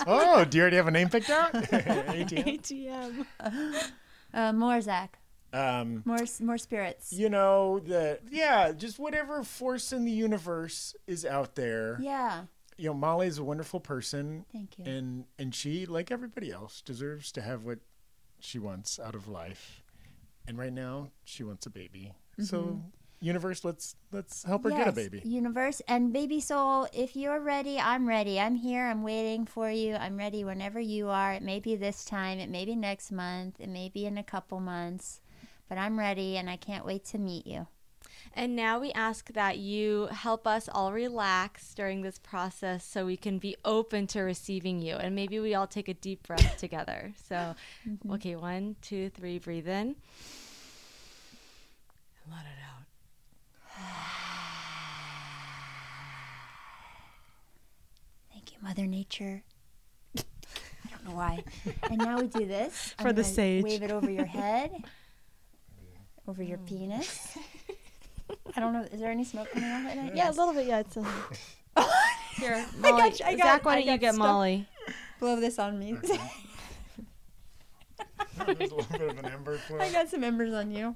(laughs) Oh, do you already have a name picked out? ATM. ATM. Uh, more Zach. Um, More more spirits. you know that yeah, just whatever force in the universe is out there. Yeah. You know, Molly's a wonderful person. Thank you. And and she, like everybody else, deserves to have what she wants out of life. And right now, she wants a baby. So, universe, let's let's help her get a Mm-hmm. Baby. Universe and baby soul, if you're ready, I'm ready. I'm here. I'm waiting for you. I'm ready whenever you are. It may be this time. It may be next month. It may be in a couple months. But I'm ready and I can't wait to meet you. And now we ask that you help us all relax during this process so we can be open to receiving you. And maybe we all take a deep breath (laughs) together. So, Mm-hmm. okay, one, two, three, breathe in. And let it out. (sighs) Thank you, Mother Nature. I don't know why. (laughs) And now we do this. For the gonna sage. Wave it over your head, (laughs) over your hmm. penis. (laughs) I don't know. Is there any smoke coming off it? Yeah, a little bit. Yeah, it's a... Here, I Molly. got you- I got- Zach, why don't you get stuff. Molly? Blow this on me. (laughs) There's a little bit of an ember flow. I got some embers on you.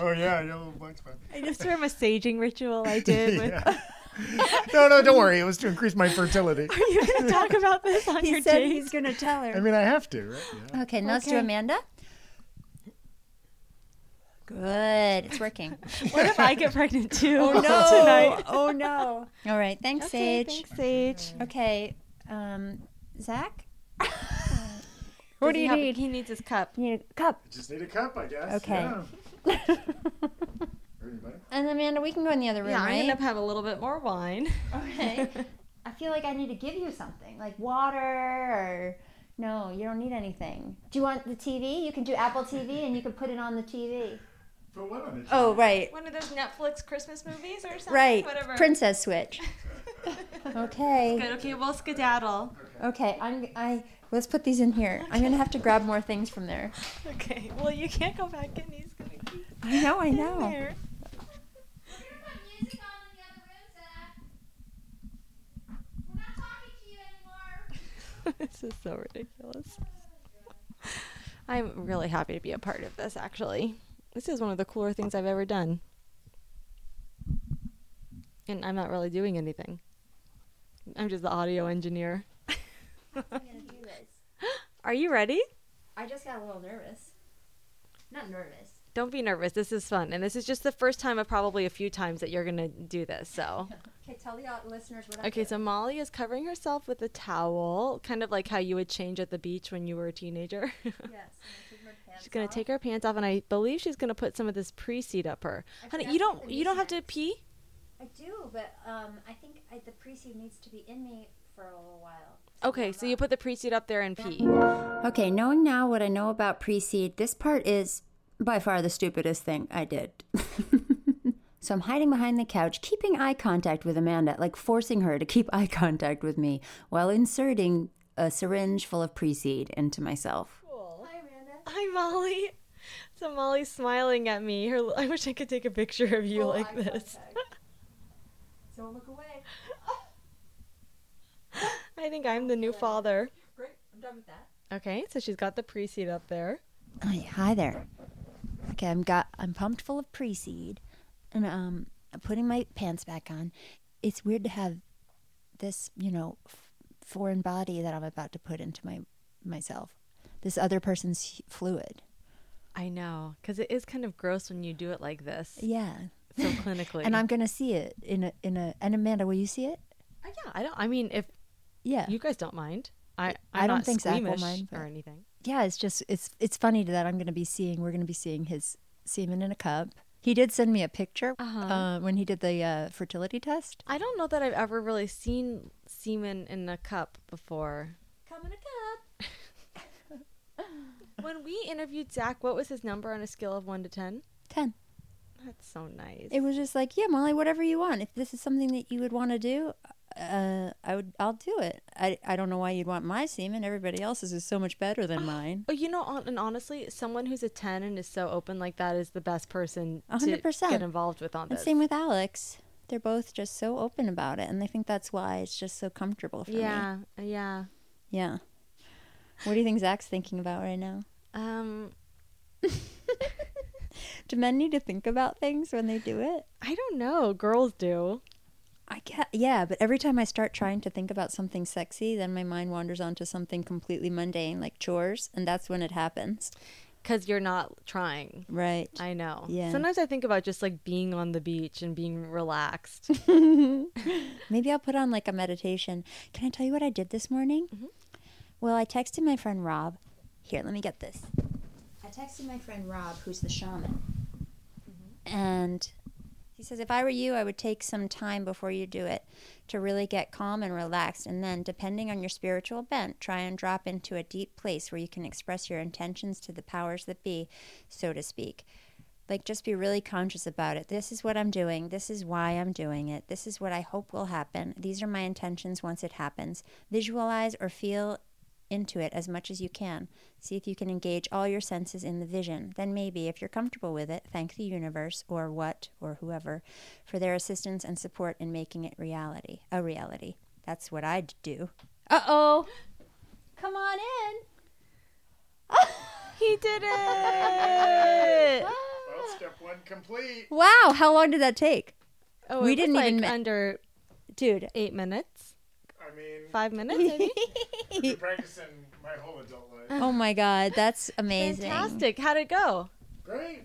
Oh yeah, you got a little black spot. I just from a saging ritual I did (laughs) with. Yeah. (laughs) No, no, don't worry. It was to increase my fertility. Are you going to talk about this on He your said date? he's going to tell her. I mean, I have to, right? Yeah. Okay, now let's do Amanda. Good. It's working. What if I get pregnant too? Oh no! Tonight. Oh no! All right, thanks, Okay, Sage. thanks, Sage. Okay, um, Zach. Does what do he you have- need? He needs his cup. You need a cup. Just need a cup, I guess. Okay. Yeah. (laughs) And Amanda, we can go in the other room, Yeah, I'm right? gonna have a little bit more wine. (laughs) Okay. I feel like I need to give you something, like water or. No, you don't need anything. Do you want the TV? You can do Apple TV and you can put it on the TV. Put what on it? Oh, right. One of those Netflix Christmas movies or something. Right. Whatever. Princess Switch. (laughs) okay. Good. Okay, we'll skedaddle. Okay, I'm I let's put these in here. I'm gonna have to grab more things from there. Okay. Well, you can't go back in. He's gonna keep I know, I know. there. (laughs) this is so ridiculous. I'm really happy to be a part of this. Actually, this is one of the cooler things I've ever done, and I'm not really doing anything. I'm just the audio engineer. (laughs) I'm gonna do this. Are you ready? I just got a little nervous. Not nervous. Don't be nervous. This is fun, and this is just the first time of probably a few times that you're gonna do this. So. (laughs) Okay, tell the uh, listeners what I Okay, so Molly is covering herself with a towel, kind of like how you would change at the beach when you were a teenager. (laughs) Yes. she's gonna take her pants off, and I believe she's gonna put some of this pre-seed up her. I Honey, you don't you don't have to pee. I do, but um, I think I, the pre-seed needs to be in me for a little while. Okay, so you put the pre-seed up there and pee. Okay, knowing now what I know about pre-seed, this part is by far the stupidest thing I did. (laughs) so I'm hiding behind the couch, keeping eye contact with Amanda, like forcing her to keep (laughs) eye contact with me while inserting a syringe full of pre-seed into myself. Hi, Amanda. Hi, Molly. So Molly's smiling at me. Her, I wish I could take a picture of you like this. Don't look away. (laughs) I think I'm the new father. Great, I'm done with that. Okay, so she's got the pre-seed up there. Hi, hi there. Okay, I'm got I'm pumped full of pre-seed, and um, I'm putting my pants back on. It's weird to have this, you know, f- foreign body that I'm about to put into my myself. This other person's fluid. I know, because it is kind of gross when you do it like this. Yeah. So clinically. (laughs) And I'm gonna see it in a in a. And Amanda, will you see it? Uh, yeah, I don't. I mean, if Yeah. you guys don't mind, I I'm I don't think Zach will squeamish mind, or anything. Yeah, it's just it's it's funny that I'm gonna be seeing. We're gonna be seeing his semen in a cup. He did send me a picture Uh-huh. uh, when he did the uh, fertility test. I don't know that I've ever really seen semen in a cup before. Come in a cup. (laughs) When we interviewed Zach, what was his number on a scale of one to ten? Ten. That's so nice. It was just like, yeah, Molly, whatever you want. If this is something that you would want to do, uh, I would, I'll do it. I, I don't know why you'd want my semen. Everybody else's is so much better than (gasps) mine. Oh, you know, hon- and honestly, someone who's a ten and is so open like that is the best person to hundred percent. get involved with on And this. same with Alex. They're both just so open about it, and I think that's why it's just so comfortable for me. yeah, yeah. Yeah. What do you think Zach's thinking about right now? Um, (laughs) Do men need to think about things when they do it? I don't know. Girls do. I get, yeah, but every time I start trying to think about something sexy, then my mind wanders onto something completely mundane like chores, and that's when it happens. Because you're not trying. Right. I know. Yeah. Sometimes I think about just like being on the beach and being relaxed. (laughs) Maybe I'll put on like a meditation. Can I tell you what I did this morning? Mm-hmm. Well, I texted my friend Rob. Here, let me get this. I texted my friend Rob, who's the shaman. Mm-hmm. And He says, if I were you, I would take some time before you do it to really get calm and relaxed. And then, depending on your spiritual bent, try and drop into a deep place where you can express your intentions to the powers that be, so to speak. Like, just be really conscious about it. This is what I'm doing. This is why I'm doing it. This is what I hope will happen. These are my intentions once it happens. Visualize or feel into it as much as you can. See if you can engage all your senses in the vision. Then maybe, if you're comfortable with it, thank the universe or what or whoever for their assistance and support in making it reality. A reality. That's what I'd do. Uh oh. Come on in. (laughs) he did it. (laughs) Well, step one complete. Wow, how long did that take? Oh, we it didn't like even ma- under dude eight minutes. I mean, Five (laughs) minutes, maybe. I've been practicing my whole adult life. Oh my god, that's amazing. Fantastic. How'd it go? Great.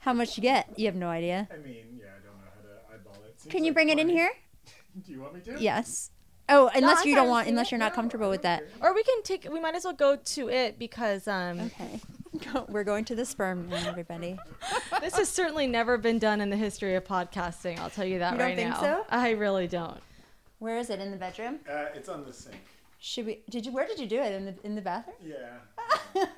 How much you get? You have no idea. I mean, yeah, I don't know how to eyeball it. Seems Can you like bring it in fun. here? (laughs) Do you want me to? Yes. Oh, unless I you don't I want, seen unless it. you're not comfortable with that. Or we can take. We might as well go to it because um. Okay. (laughs) We're going to the sperm room, everybody. this has certainly never been done in the history of podcasting. I'll tell you that You don't right think now. so? I really don't. Where is it? In the bedroom? Uh, it's on the sink. Should we? Did you? Where did you do it? In the in the bathroom? Yeah. (laughs) the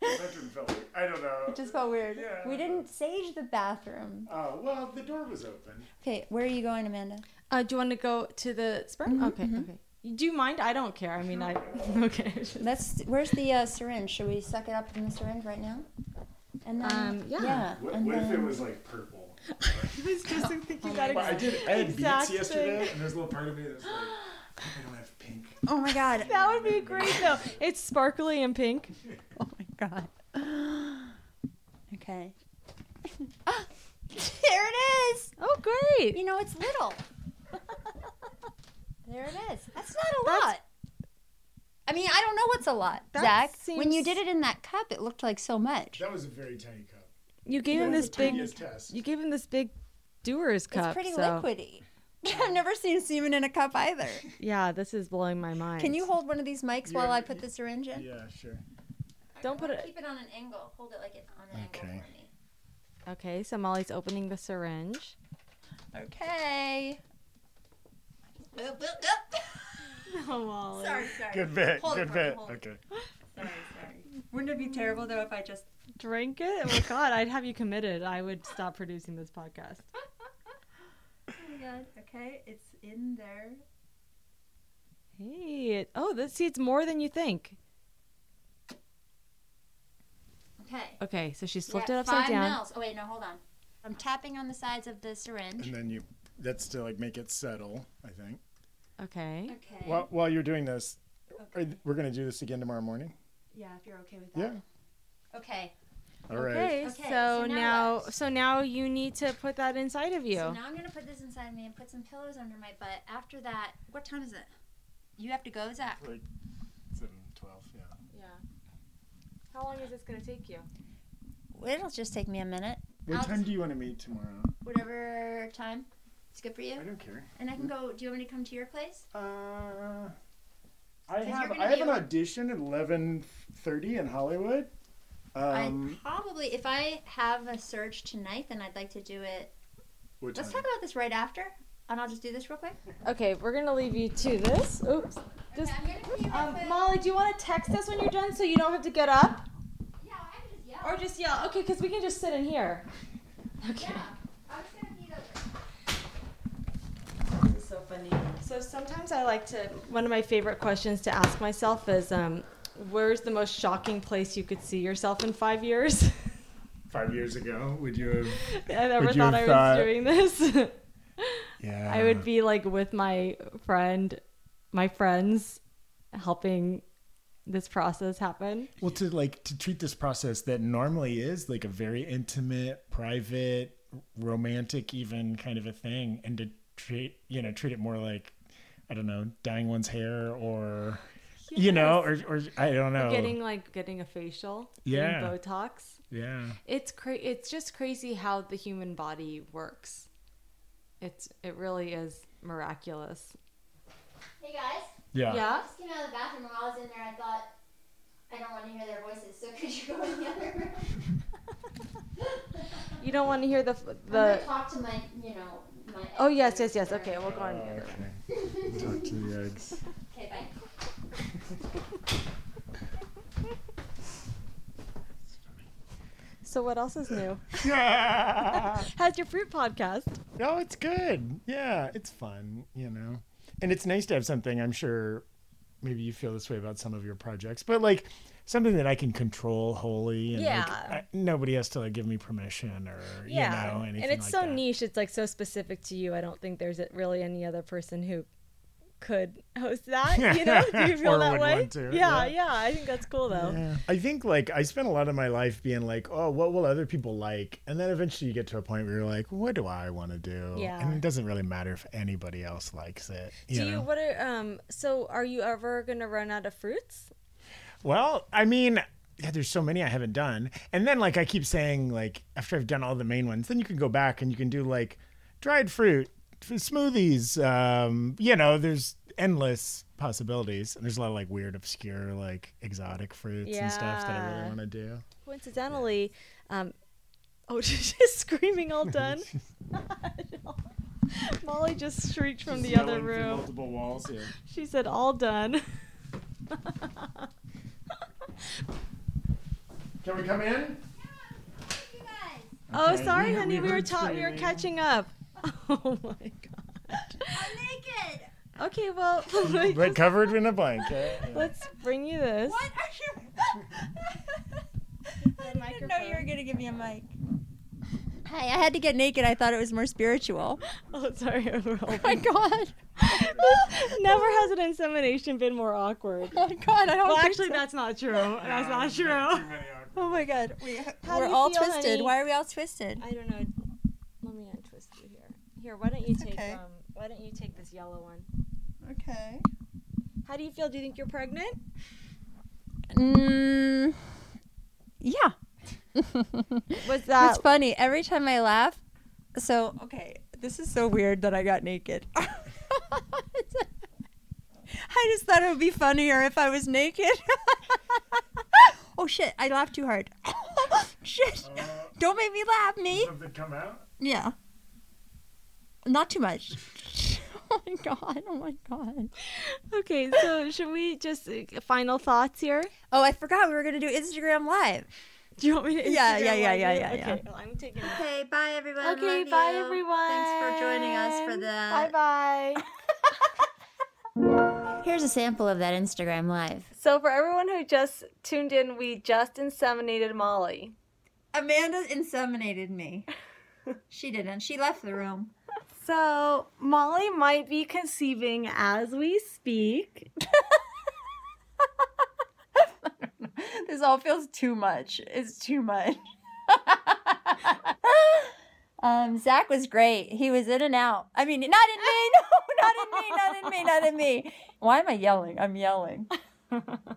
bedroom felt weird. I don't know. It just felt weird. Yeah. We didn't sage the bathroom. Oh well, the door was open. Okay, where are you going, Amanda? Uh, do you want to go to the sperm? Mhm, okay. mhm. Okay. Do you mind? I don't care. I mean, I. (laughs) Okay. Let's. Where's the uh, syringe? Should we suck it up in the syringe right now? And then. Um, yeah. Yeah. What, and what if it was like purple? (laughs) I was just (laughs) thinking that Well, I did. I had exact beets yesterday, thing. and there's a little part of me that's like, I don't have pink. Oh my god. (laughs) That would be great though. It's sparkly and pink. Oh my god. (gasps) Okay. Ah, there it is. Oh, great. You know, it's little. there it is. That's not a That's- lot. I mean, I don't know what's a lot, That Zach. When you did it in that cup, it looked like so much. That was a very tiny cup. You gave him this big. test. You gave him this big doer's cup. it's pretty so- liquidy. (laughs) I've never seen semen in a cup either. Yeah, this is blowing my mind. Can you hold one of these mics while I put the syringe in? Yeah, sure. Don't put it. Keep it on an angle. Hold it like it on an Okay. angle for me. Okay, so Molly's opening the syringe. Okay. (laughs) Oh, Molly. Sorry, sorry. Good bit. Hold it Good me, bit. hold it. Okay. Sorry, sorry. Wouldn't it be terrible though if I just Drink it? Oh my god, I'd have you committed. I would stop producing this podcast. Oh my god. Okay, it's in there. Hey, it, oh, this see, it's more than you think. Okay. Okay, so she's You're flipped at it upside five down. mils. Oh wait, no, hold on. I'm tapping on the sides of the syringe. And then you. That's to like make it settle. I think. Okay. Okay. While while you're doing this, are, we're gonna do this again tomorrow morning. Yeah, if you're okay with that. Yeah. Okay. All right. Okay, Okay, so, so now now, so now you need to put that inside of you. So now I'm gonna put this inside me and put some pillows under my butt. After that, what time is it? You have to go, Zach. Like seven twelve. Yeah. yeah. How long is this gonna take you? It'll just take me a minute. What I'll time just- do you want to meet tomorrow? Whatever time. It's good for you. I don't care. And I can go. Do you want me to come to your place? Uh, I 'Cause you're have I have an able- audition at eleven thirty in Hollywood. Um, I probably, if I have a surge tonight, then I'd like to do it. what Let's time? talk about this right after, and I'll just do this real quick. Okay, we're gonna leave you to this. Oops. Just, I'm gonna pee real um, quick. Molly, do you want to text us when you're done so you don't have to get up? Yeah, I can just yell. Or just yell. Okay, because we can just sit in here. Okay. Yeah, I was gonna pee those. This is so funny. So sometimes I like to. One of my favorite questions to ask myself is, um, "Where's the most shocking place you could see yourself in five years?" (laughs) Five years ago, would you have? I never thought I was thought- doing this. Yeah. (laughs) I would be like with my friend, my friends, helping this process happen. Well, to like to treat this process that normally is like a very intimate, private, romantic, even kind of a thing, and to treat you know treat it more like I don't know, dyeing one's hair or you know, or or I don't know, Getting like getting a facial, Yeah. Botox. yeah. It's cra- It's just crazy how the human body works. It's it really is miraculous. Hey guys, Yeah. Yeah. I just came out of the bathroom. While I was in there, I thought I don't want to hear their voices. So could you go in the other room? (laughs) You don't want to hear the the. talk to my, you know, my. Oh yes, yes, yes. Okay, we'll go on. Talk to the eggs. (laughs) Okay, bye. So what else is new? Yeah. (laughs) How's your fruit podcast? No, it's good. Yeah, it's fun, you know. And it's nice to have something, I'm sure maybe you feel this way about some of your projects, but like something that I can control wholly and like, I, nobody has to like give me permission or you know anything and it's like so that. niche. It's like so specific to you. I don't think there's really any other person who could (laughs) host that. You know? (laughs) Do you feel that way? yeah, yeah. yeah, I think that's cool though. Yeah. I think like I spent a lot of my life being like, oh, what will other people like? And then eventually you get to a point where you're like, what do I want to do? Yeah. And it doesn't really matter if anybody else likes it. You Do know? you what are um so are you ever gonna run out of fruits? Well, I mean, yeah, there's so many I haven't done. And then like I keep saying like after I've done all the main ones, then you can go back and you can do like dried fruit, smoothies, um, you know, there's endless possibilities. And there's a lot of like weird obscure like exotic fruits and stuff that I really want to do. Coincidentally, um oh (laughs) she's just screaming all done. (laughs) (laughs) Molly just shrieked from the other room. multiple walls here. She said all done. Can we come in? Oh, Okay, sorry, we- honey. we We were heard ta- we were catching up. (laughs) Oh my god. I'm naked. Okay, well, (laughs) let But covered in a blanket. (laughs) let's bring you this. What are you? I didn't know you were gonna give me a mic. Hi, I had to get naked. I thought it was more spiritual. (laughs) Oh, sorry. Oh my god. (laughs) Never has an (laughs) insemination been more awkward. Oh my god, I don't Well, actually, so. that's not true. That's not true. Oh my god, we, How we're do you all feel, twisted. honey? Why are we all twisted? I don't know. Let me untwist you here. Here, why don't you take okay. um why don't you take this yellow one? Okay. How do you feel? Do you think you're pregnant? Mm, yeah. Was (laughs) that It's funny. Every time I laugh, so okay, this is so weird that I got naked. (laughs) I just thought it would be funnier if I was naked. (laughs) oh shit! I laughed too hard. shit! Don't make me laugh, me. Something come out? Yeah. Not too much. oh my god! Oh my god! Okay, so should we just uh, final thoughts here? Oh, I forgot we were gonna do Instagram live. Do you want me to? Yeah, Instagram yeah, yeah, live yeah, yeah, yeah. Okay, well, I'm taking. Okay, bye everyone. Okay, Love bye you. everyone. Thanks for joining us for that. Bye bye. (laughs) Here's a sample of that Instagram live. so for everyone who just tuned in, we just inseminated Molly. Amanda inseminated me. (laughs) she didn't. She left the room. So Molly might be conceiving as we speak. (laughs) (laughs) this all feels too much. It's too much. (laughs) um, Zach was great. He was in and out. I mean, not in me. (laughs) No, not in me. Not in me. Not in me. Why am I yelling? I'm yelling.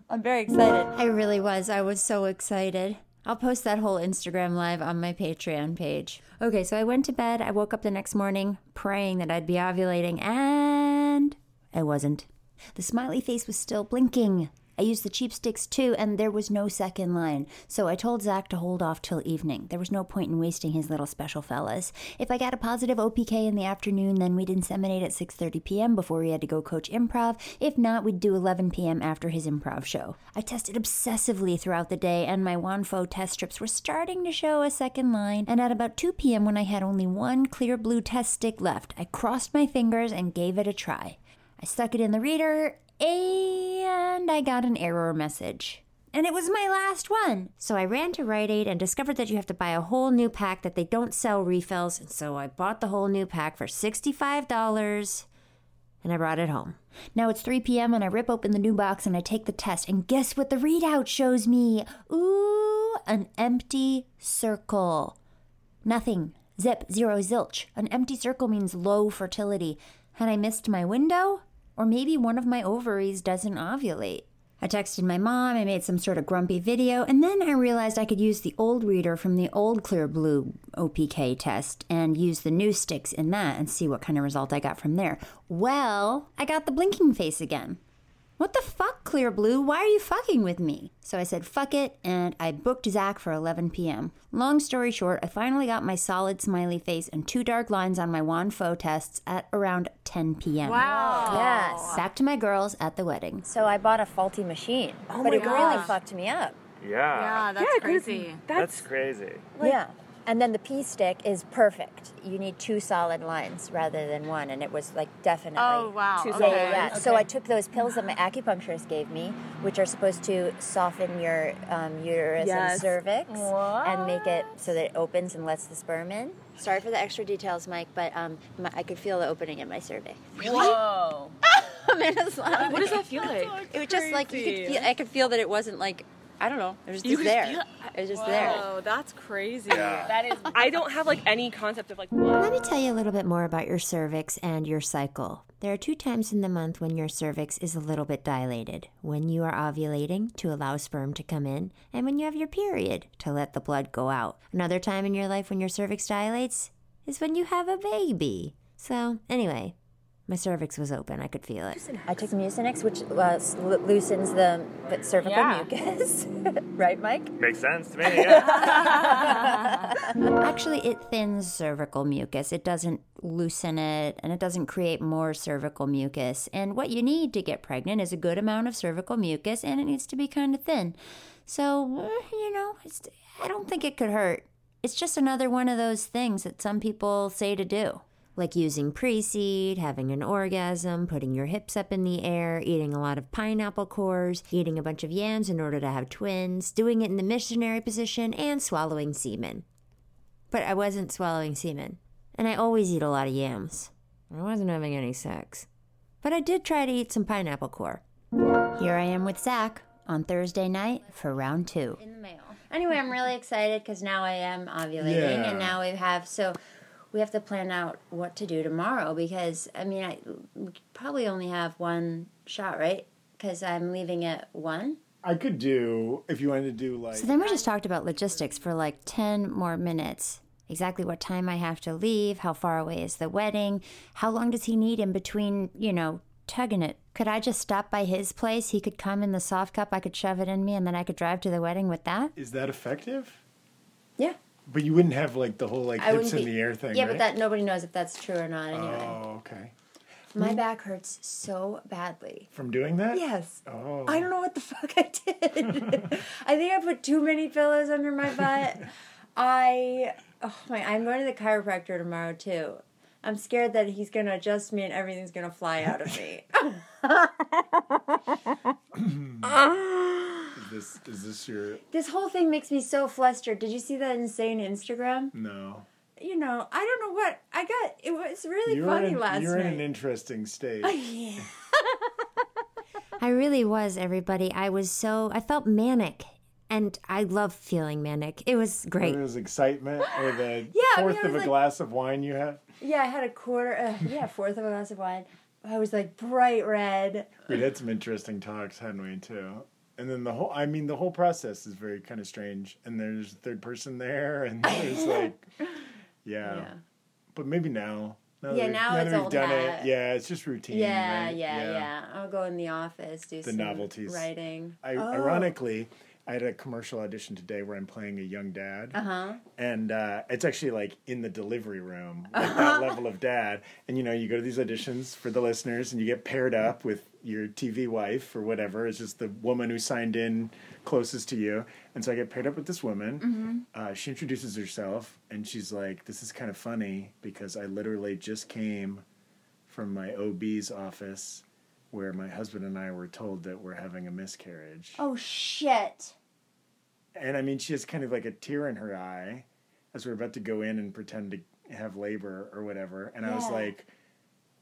I'm very excited. I really was. I was so excited. I'll post that whole Instagram live on my Patreon page. Okay, so I went to bed. I woke up the next morning praying that I'd be ovulating, and I wasn't. The smiley face was still blinking. I used the cheap sticks too, and there was no second line. So I told Zach to hold off till evening. There was no point in wasting his little special fellas. If I got a positive OPK in the afternoon, then we'd inseminate at 6:30 p.m. before he had to go coach improv. If not, we'd do 11 p.m. after his improv show. I tested obsessively throughout the day, and my Wondfo test strips were starting to show a second line. And at about 2 p.m., when I had only one Clearblue test stick left, I crossed my fingers and gave it a try. I stuck it in the reader, and I got an error message. And it was my last one. So I ran to Rite Aid and discovered that you have to buy a whole new pack that they don't sell refills. And so I bought the whole new pack for $65 and I brought it home. Now it's 3 p.m. and I rip open the new box and I take the test. And guess what the readout shows me? Ooh, an empty circle. Nothing. Zip, zero, zilch. An empty circle means low fertility. Had I missed my window? Or maybe one of my ovaries doesn't ovulate. I texted my mom, I made some sort of grumpy video, and then I realized I could use the old reader from the old Clearblue OPK test and use the new sticks in that and see what kind of result I got from there. Well, I got the blinking face again. What the fuck, Clearblue? Why are you fucking with me? So I said, fuck it, and I booked Zach for 11 p.m. Long story short, I finally got my solid smiley face and two dark lines on my Wondfo tests at around 10 p.m. Wow. Yes. Back to my girls at the wedding. So I bought a faulty machine, Oh but my it really fucked me up. Yeah. Yeah, that's Yeah, 'cause crazy. That's, crazy. yeah. And then the pea stick is perfect. You need two solid lines rather than one, and it was like definitely. Oh, wow. Two Okay. solid yeah, yeah. So I took those pills that my acupuncturist gave me, which are supposed to soften your um, uterus Yes. and cervix and make it so that it opens and lets the sperm in. Sorry for the extra details, Mike, but um, my, I could feel the opening in my cervix. Really? Whoa. (laughs) What does that feel like? It was just like you could feel. I could feel that it wasn't like I don't know. It was You just there. feel- It was just there. Whoa, that's crazy. Yeah. That is. I don't have like any concept of like. Let me tell you a little bit more about your cervix and your cycle. There are two times in the month when your cervix is a little bit dilated when you are ovulating to allow sperm to come in, and when you have your period to let the blood go out. Another time in your life when your cervix dilates is when you have a baby. So, anyway, my cervix was open. I could feel it. I took Mucinex, which uh, lo- loosens the, the cervical Yeah. mucus. (laughs) right, Mike? Makes sense to me. (laughs) Yeah. Actually, it thins cervical mucus. It doesn't loosen it and it doesn't create more cervical mucus. And what you need to get pregnant is a good amount of cervical mucus and it needs to be kind of thin. So, eh, you know, it's, I don't think it could hurt. It's just another one of those things that some people say to do. Like using pre seed, having an orgasm, putting your hips up in the air, eating a lot of pineapple cores, eating a bunch of yams in order to have twins, doing it in the missionary position, and swallowing semen. But I wasn't swallowing semen. And I always eat a lot of yams. I wasn't having any sex. But I did try to eat some pineapple core. Here I am with Zach on Thursday night for round two. In the mail. Anyway, I'm really excited because now I am ovulating, Yeah. and now we have so we have to plan out what to do tomorrow because I mean I we probably only have one shot, right? Because I'm leaving at one. I could do if you wanted to do like So then we just talked about logistics for like 10 more minutes. Exactly what time I have to leave, how far away is the wedding, how long does he need in between, you know, tugging it. Could I just stop by his place? He could come in the soft cup, I could shove it in me, and then I could drive to the wedding with that? Is that effective? Yeah. But you wouldn't have like the whole like I hips in be- the air thing, Yeah, right? but that nobody knows if that's true or not anyway. Oh, okay. My hmm. back hurts so badly. From doing that? Yes. Oh. I don't know what the (laughs) fuck I did. I think I put too many pillows under my butt. I oh my I'm going to the chiropractor tomorrow too. I'm scared that he's gonna adjust me and everything's gonna fly out of me. (laughs) (laughs) (clears throat) Is this is this your this whole thing makes me so flustered. Did you see that insane Instagram? no? You know, I don't know what I got. It was really you're funny in, last you're in an interesting state. yeah. (laughs) I really was, everybody. I was so, I felt manic. And I love feeling manic. It was great. It was excitement or the (laughs) Yeah, I mean, fourth I of a like- glass of wine you had. Yeah, I had a quarter. Uh, yeah, fourth of a glass of wine. I was like bright red. We had some interesting talks, hadn't we, too? And then the whole, I mean, the whole process is very kind of strange. And there's a third person there, (laughs) and there's like, (laughs) yeah. Yeah. But maybe now. now Yeah, that- now that it's we've old done hat. it. Yeah, it's just routine. Yeah, right? yeah, yeah, I'll go in the office, do The some novelties. writing. I, Oh. Ironically, I had a commercial audition today where I'm playing a young dad. Uh huh. and uh, it's actually like in the delivery room, like (laughs) that level of dad. And you know, you go to these auditions for the listeners, and you get paired up with your TV wife or whatever. is just the woman who signed in closest to you. And so I get paired up with this woman. Mhm. Uh, she introduces herself, and she's like, "This is kind of funny because I literally just came from my OB's office." Where my husband and I were told that we're having a miscarriage. Oh shit. And I mean, she has kind of like a tear in her eye as we're about to go in and pretend to have labor or whatever. And I was like,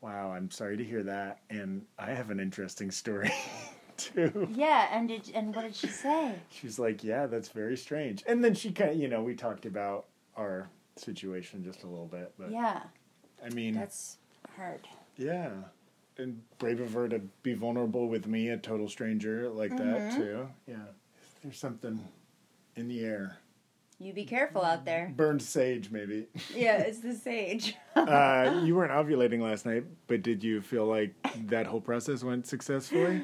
wow, I'm sorry to hear that. And I have an interesting story (laughs) too. Yeah, and did and what did she say? She's like, yeah, that's very strange. And then she kind of, you know, we talked about our situation just a little bit. But Yeah, I mean, that's hard. yeah. And brave of her to be vulnerable with me, a total stranger like that Mhm. too. Yeah. There's something in the air. You be careful out there. Burned sage, maybe. Yeah, (laughs) it's the sage. uh, you (laughs) weren't ovulating last night, but did you feel like that whole process went successfully?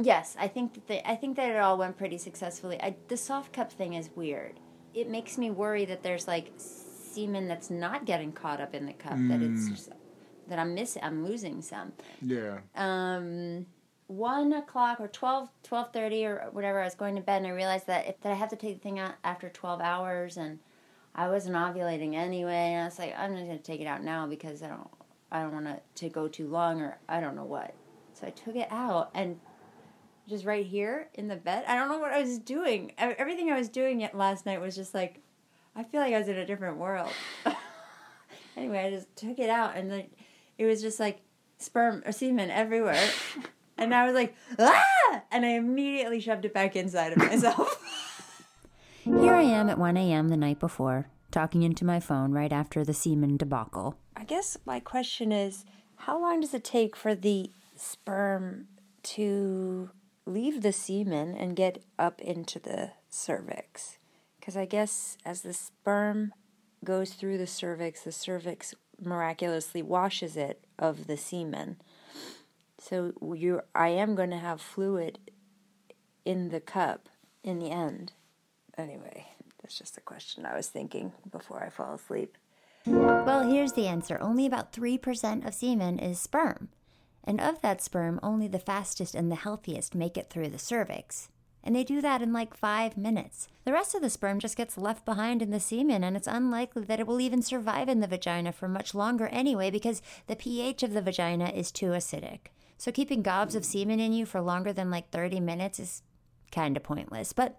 Yes, I think that they, I think that it all went pretty successfully. I, the soft cup thing is weird. It makes me worry that there's like semen that's not getting caught up in the cup. That it's Mm. just, that I'm missing. I'm losing some. Yeah. um, one o'clock or 12, 12.30 or whatever, I was going to bed and I realized that if, that I have to take the thing out after 12 hours and I wasn't ovulating anyway. And I was like, I'm just going to take it out now because I don't, I don't want it to go too long or I don't know what. So I took it out and just right here in the bed, I don't know what I was doing. Everything I was doing yet last night was just like, I feel like I was in a different world. (laughs) anyway, I just took it out and it was just like sperm or semen everywhere. (laughs) and I was like, ah! And I immediately shoved it back inside of myself. (laughs) Here I am at 1 a.m. the night before, talking into my phone right after the semen debacle. I guess my question is how long does it take for the sperm to leave the semen and get up into the cervix? Because I guess as the sperm goes through the cervix, the cervix miraculously washes it of the semen. So you, I am going to have fluid in the cup in the end. Anyway, that's just a question I was thinking before I fall asleep. Well, here's the answer only about 3% of semen is sperm. And of that sperm, only the fastest and the healthiest make it through the cervix. And they do that in like five minutes. The rest of the sperm just gets left behind in the semen, and it's unlikely that it will even survive in the vagina for much longer anyway because the pH of the vagina is too acidic. So keeping gobs of semen in you for longer than like 30 minutes is kind of pointless, but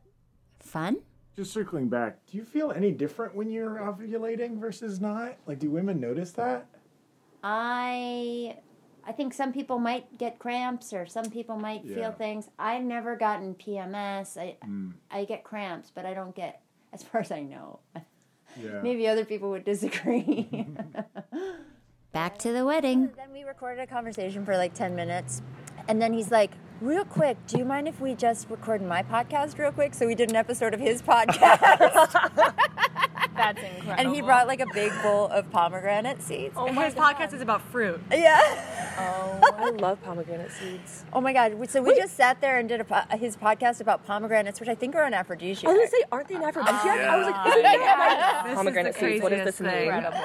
fun? Just circling back, do you feel any different when you're ovulating versus not? Like, do women notice that? I I think some people might get cramps or some people might Yeah. feel things. I've never gotten PMS. I Mm. I get cramps, but I don't get as far as I know. Yeah. (laughs) Maybe other people would disagree. (laughs) Back to the wedding. then we recorded a conversation for like 10 minutes. And then he's like, Real quick, do you mind if we just record my podcast real quick? So we did an episode of his podcast. (laughs) That's incredible. and he brought like a big bowl of pomegranate seeds. Oh my His (laughs) podcast is about fruit. Yeah. Oh, I love pomegranate seeds. (laughs) Oh my God! So we just sat there and did a, po- his podcast about pomegranates, which I think are an aphrodisiac. I was gonna say, aren't they an aphrodisiac? I was like, isn't oh that pomegranate seeds? what is does this mean? Incredible.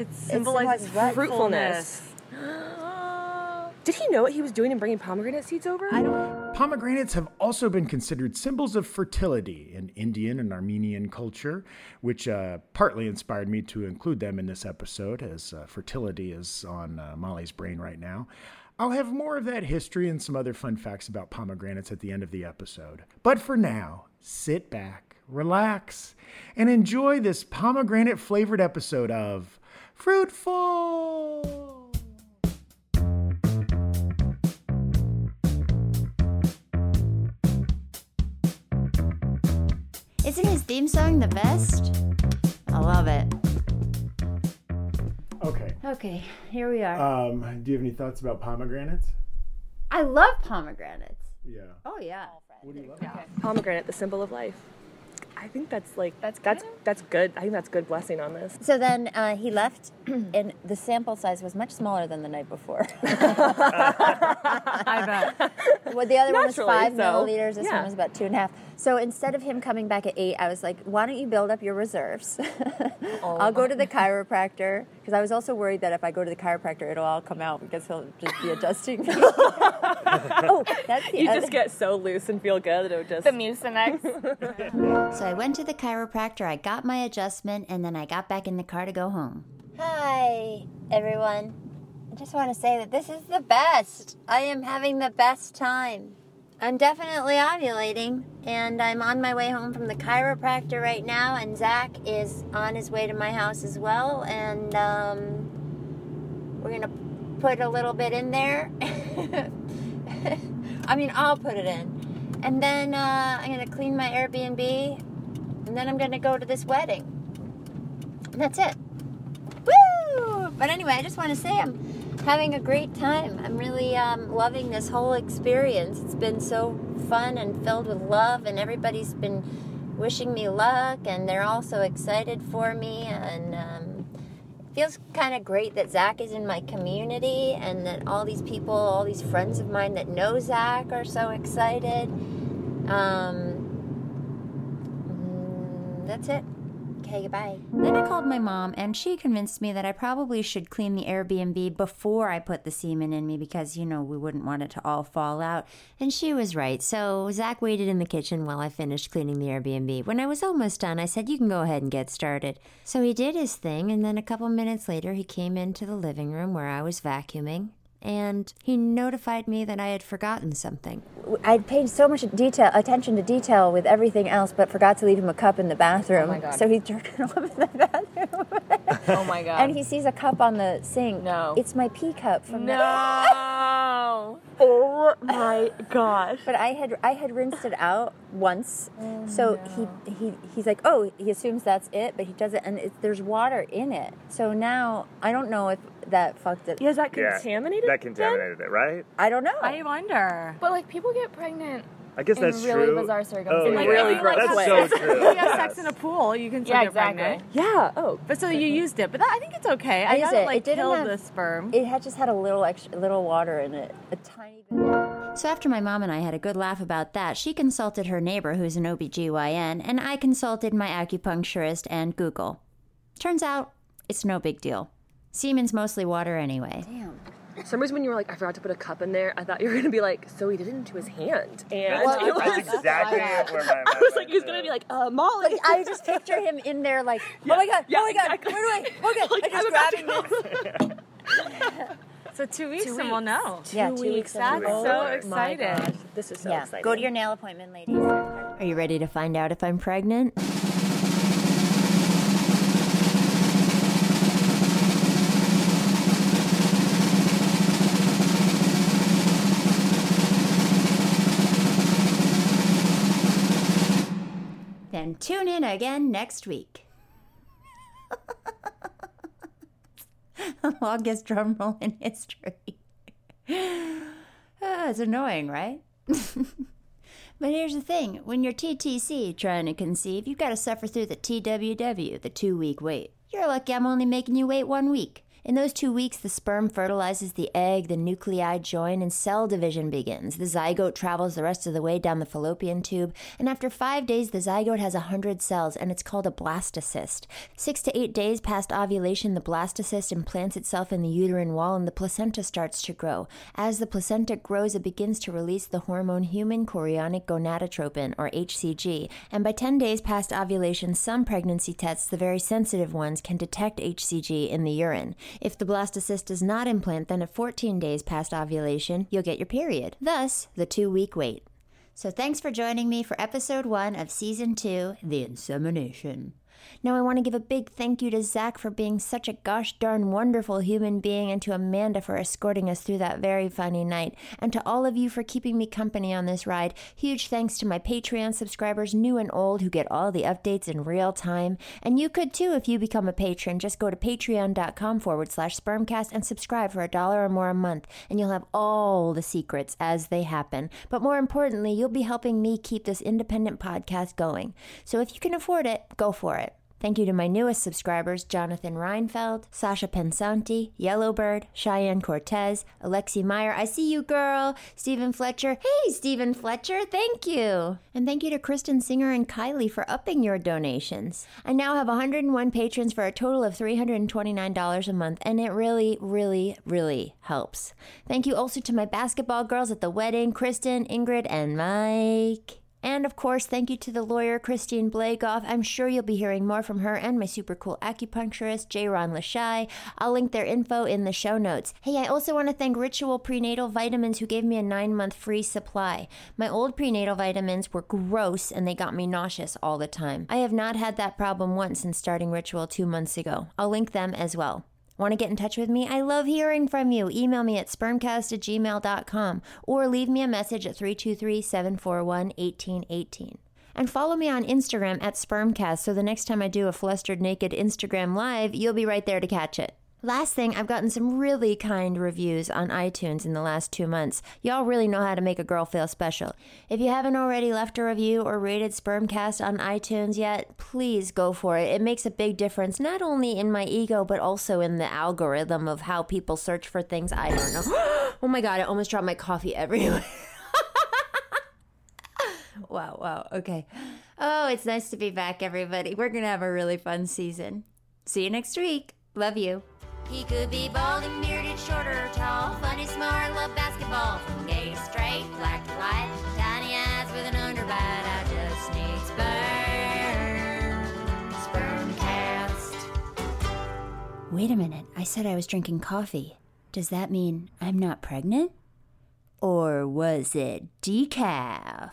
It symbolizes symbolizes fruitfulness. (gasps) Did he know what he was doing in bringing pomegranate seeds over? I don't. Pomegranates have also been considered symbols of fertility in Indian and Armenian culture, which uh, partly inspired me to include them in this episode, as uh, fertility is on uh, Molly's brain right now. I'll have more of that history and some other fun facts about pomegranates at the end of the episode. But for now, sit back, relax, and enjoy this pomegranate flavored episode of Fruitful! Isn't his theme song the best? I love it. Okay. Okay, here we are. Um, do you have any thoughts about pomegranates? I love pomegranates. Yeah. Oh yeah. What do you love? Pomegranate, the symbol of life. I think that's like that's that's that's good. I think that's good blessing on this. So then uh, he left, (clears throat) and the sample size was much smaller than the night before. (laughs) (laughs) I bet. Well, the other one was five so. milliliters. This Yeah. one was about two and a half. So instead of him coming back at eight, I was like, "Why don't you build up your reserves? (laughs) Oh I'll go to the (laughs) chiropractor because I was also worried that if I go to the chiropractor, it'll all come out because he'll just be adjusting. (laughs) oh, that's the You other- just get so loose and feel good that it would just The Mucinex. So I went to the chiropractor, I got my adjustment, and then I got back in the car to go home. Hi, everyone. I just want to say that this is the best. I am having the best time. I'm definitely ovulating, and I'm on my way home from the chiropractor right now, and Zach is on his way to my house as well, and um, we're gonna put a little bit in there. (laughs) I mean, I'll put it in, and then uh, I'm gonna clean my Airbnb, and then I'm gonna go to this wedding. And that's it. But anyway, I just want to say I'm having a great time. I'm really um, loving this whole experience. It's been so fun and filled with love, and everybody's been wishing me luck, and they're all so excited for me. And um, feels kind of great that Zach is in my community and that all these people, all these friends of mine that know Zach are so excited. Um, mm, that's it. Okay, goodbye. Then I called my mom, and she convinced me that I probably should clean the Airbnb before I put the semen in me because, you know, we wouldn't want it to all fall out. And she was right. So Zach waited in the kitchen while I finished cleaning the Airbnb. When I was almost done, I said, You can go ahead and get started. So he did his thing, and then a couple minutes later, he came into the living room where I was vacuuming. And he notified me that I had forgotten something. I'd paid so much detail, attention to detail with everything else, but forgot to leave him a cup in the bathroom. Oh my God. So he turned (laughs) it off in the bathroom. Oh my god. And he sees a cup on the sink. No. It's my pee cup from the. No. (laughs) oh my gosh. But I had I had rinsed it out once, Oh, so he he he's like, oh, he assumes that's it, but he doesn't, and it, there's water in it. So now I don't know if that fucked it. Yeah, is that Yeah, contaminated? That contaminated it, right? I don't know. I wonder. But like people get pregnant. I guess in that's really true. bizarre Oh, circumstances. yeah. Really Like, gross That's ways. so true. (laughs) If you have sex in a pool, you can still Yeah, get exactly. pregnant. Yeah. Oh. But so you used it, but that, I think it's okay. I, I used doubt it. it like It didn't killed have- the sperm. It had just had a little extra, little water in it, a tiny bit. So after my mom and I had a good laugh about that, she consulted her neighbor who's an OBGYN, and I consulted my acupuncturist and Google. Turns out, it's no big deal. Semen's mostly water anyway. For some reason when you were like, I forgot to put a cup in there, I thought you were gonna be like, so he did it into his hand. And That's, it that's was- exactly where my (laughs) I was like, he was gonna be like, uh, Molly. I just picture him in there like, (laughs) oh my god, yeah, oh my god, exactly. where do I, okay, (laughs) Like, I just I'm about grabbing to this. So two weeks Two and we'll weeks. know. Yeah, Two two weeks. weeks. That's Two so Oh my excited. gosh, this is so yeah, exciting. go to your nail appointment, ladies. Are you ready to find out if I'm pregnant? Then tune in again next week. the (laughs) longest drum roll in history. (laughs) Ah, it's annoying, right? (laughs) but here's the thing when you're TTC trying to conceive, you've got to suffer through the TWW, the two week wait. You're lucky I'm only making you wait one week. In those two weeks, the sperm fertilizes the egg, the nuclei join, and cell division begins. The zygote travels the rest of the way down the fallopian tube, and after five days, the zygote has 100 cells, and it's called a blastocyst. Six to eight days past ovulation, the blastocyst implants itself in the uterine wall, and the placenta starts to grow. As the placenta grows, it begins to release the hormone human chorionic gonadotropin, or HCG, and by 10 days past ovulation, some pregnancy tests, the very sensitive ones, can detect HCG in the urine. If the blastocyst does not implant, then at 14 days past ovulation, you'll get your period. Thus, the two week wait. So thanks for joining me for episode one of season two, The Insemination. Now, I want to give a big thank you to Zach for being such a gosh darn wonderful human being, and to Amanda for escorting us through that very funny night, and to all of you for keeping me company on this ride. Huge thanks to my Patreon subscribers, new and old, who get all the updates in real time. And you could too if you become a patron. Just go to patreon.com forward slash spermcast and subscribe for a dollar or more a month, and you'll have all the secrets as they happen. But more importantly, you'll be helping me keep this independent podcast going. So if you can afford it, go for it. Thank you to my newest subscribers Jonathan Reinfeld, Sasha Pensanti, Yellowbird, Cheyenne Cortez, Alexi Meyer, I see you, girl, Stephen Fletcher. Hey, Stephen Fletcher, thank you. And thank you to Kristen Singer and Kylie for upping your donations. I now have 101 patrons for a total of $329 a month, and it really, really, really helps. Thank you also to my basketball girls at the wedding, Kristen, Ingrid, and Mike. And of course, thank you to the lawyer Christine Blagoff. I'm sure you'll be hearing more from her and my super cool acupuncturist, J. Ron Lashai. I'll link their info in the show notes. Hey, I also want to thank Ritual Prenatal Vitamins who gave me a nine month free supply. My old prenatal vitamins were gross and they got me nauseous all the time. I have not had that problem once since starting Ritual two months ago. I'll link them as well. Want to get in touch with me? I love hearing from you. Email me at spermcast at gmail.com or leave me a message at 323 741 1818. And follow me on Instagram at spermcast so the next time I do a flustered naked Instagram live, you'll be right there to catch it. Last thing, I've gotten some really kind reviews on iTunes in the last two months. Y'all really know how to make a girl feel special. If you haven't already left a review or rated Spermcast on iTunes yet, please go for it. It makes a big difference, not only in my ego, but also in the algorithm of how people search for things I don't know. (gasps) oh my god, I almost dropped my coffee (laughs) everywhere. wow, wow, okay. Oh, it's nice to be back, everybody. We're gonna have a really fun season. See you next week. Love you. He could be balding, bearded, short or tall. Funny, smart, love basketball. From gay to straight, black to white. Tiny eyes with an underbite. I just need sperm. Sperm cast. Wait a minute. I said I was drinking coffee. Does that mean I'm not pregnant? Or was it decaf?